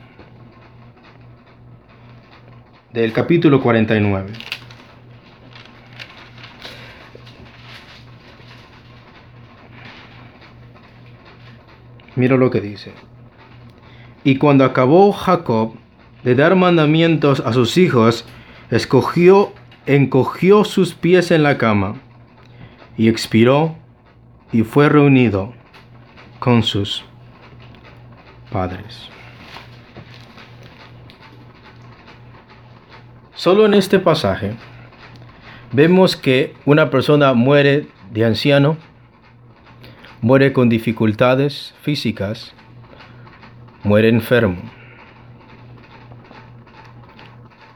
del capítulo 49. Mira lo que dice. Y cuando acabó Jacob de dar mandamientos a sus hijos, escogió encogió sus pies en la cama y expiró y fue reunido con sus padres. Solo en este pasaje vemos que una persona muere de anciano, muere con dificultades físicas, muere enfermo.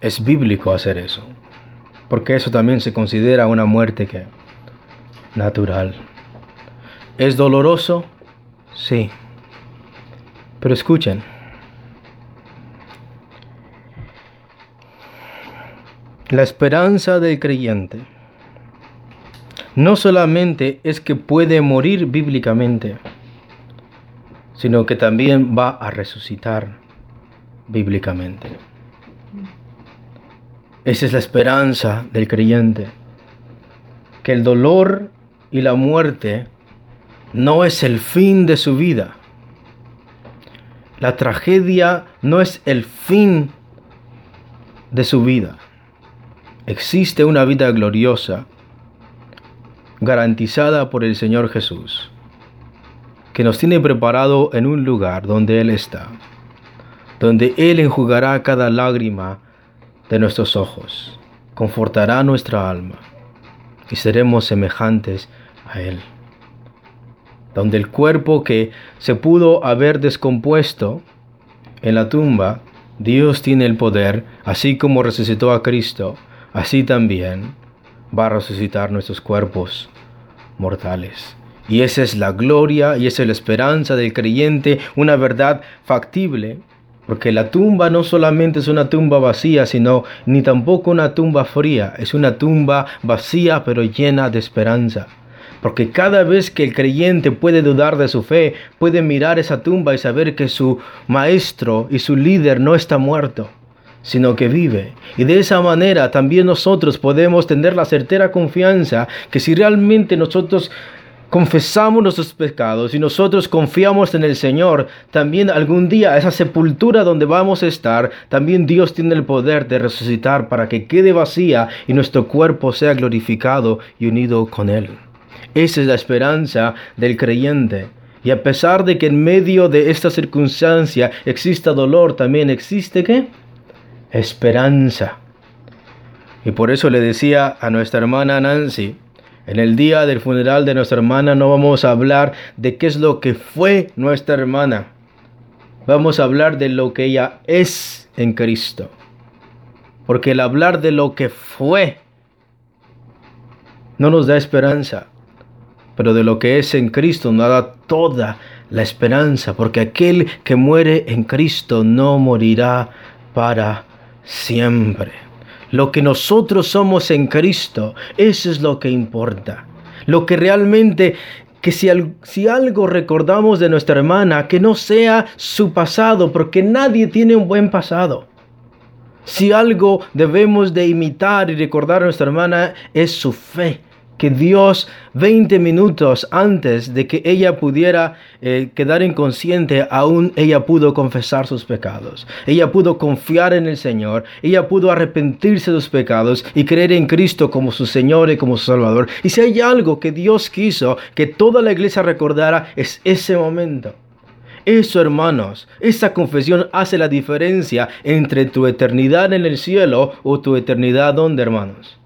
Es bíblico hacer eso porque eso también se considera una muerte que natural. ¿Es doloroso? Sí. Pero escuchen. La esperanza del creyente no solamente es que puede morir bíblicamente, sino que también va a resucitar bíblicamente. Esa es la esperanza del creyente. Que el dolor y la muerte no es el fin de su vida. La tragedia no es el fin de su vida. Existe una vida gloriosa garantizada por el Señor Jesús, que nos tiene preparado en un lugar donde Él está, donde Él enjugará cada lágrima de nuestros ojos, confortará nuestra alma y seremos semejantes a Él. Donde el cuerpo que se pudo haber descompuesto en la tumba, Dios tiene el poder, así como resucitó a Cristo, así también va a resucitar nuestros cuerpos mortales. Y esa es la gloria y esa es la esperanza del creyente, una verdad factible porque la tumba no solamente es una tumba vacía, sino ni tampoco una tumba fría, es una tumba vacía pero llena de esperanza. Porque cada vez que el creyente puede dudar de su fe, puede mirar esa tumba y saber que su maestro y su líder no está muerto, sino que vive. Y de esa manera también nosotros podemos tener la certera confianza que si realmente nosotros confesamos nuestros pecados y nosotros confiamos en el Señor, también algún día esa sepultura donde vamos a estar, también Dios tiene el poder de resucitar para que quede vacía y nuestro cuerpo sea glorificado y unido con Él. Esa es la esperanza del creyente. Y a pesar de que en medio de esta circunstancia exista dolor, también existe qué? Esperanza. Y por eso le decía a nuestra hermana Nancy, en el día del funeral de nuestra hermana no vamos a hablar de qué es lo que fue nuestra hermana. Vamos a hablar de lo que ella es en Cristo. Porque el hablar de lo que fue no nos da esperanza pero de lo que es en Cristo nos da toda la esperanza, porque aquel que muere en Cristo no morirá para siempre. Lo que nosotros somos en Cristo, eso es lo que importa. Lo que realmente, que si, algo recordamos de nuestra hermana, que no sea su pasado, porque nadie tiene un buen pasado. Si algo debemos de imitar y recordar a nuestra hermana es su fe que Dios 20 minutos antes de que ella pudiera eh, quedar inconsciente, aún ella pudo confesar sus pecados. Ella pudo confiar en el Señor, ella pudo arrepentirse de sus pecados y creer en Cristo como su Señor y como su Salvador. Y si hay algo que Dios quiso que toda la iglesia recordara, es ese momento. Eso, hermanos, esa confesión hace la diferencia entre tu eternidad en el cielo o tu eternidad donde, hermanos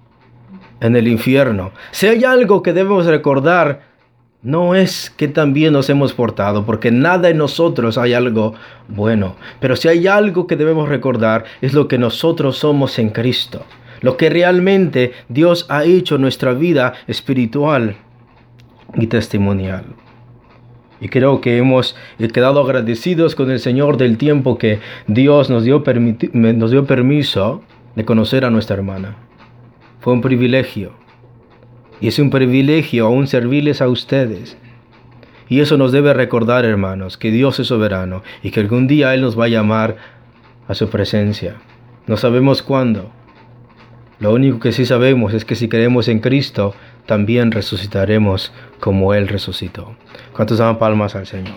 en el infierno. Si hay algo que debemos recordar, no es que también nos hemos portado, porque nada en nosotros hay algo bueno. Pero si hay algo que debemos recordar, es lo que nosotros somos en Cristo. Lo que realmente Dios ha hecho en nuestra vida espiritual y testimonial. Y creo que hemos quedado agradecidos con el Señor del tiempo que Dios nos dio, nos dio permiso de conocer a nuestra hermana. Fue un privilegio. Y es un privilegio aún servirles a ustedes. Y eso nos debe recordar, hermanos, que Dios es soberano y que algún día Él nos va a llamar a su presencia. No sabemos cuándo. Lo único que sí sabemos es que si creemos en Cristo, también resucitaremos como Él resucitó. ¿Cuántos dan palmas al Señor?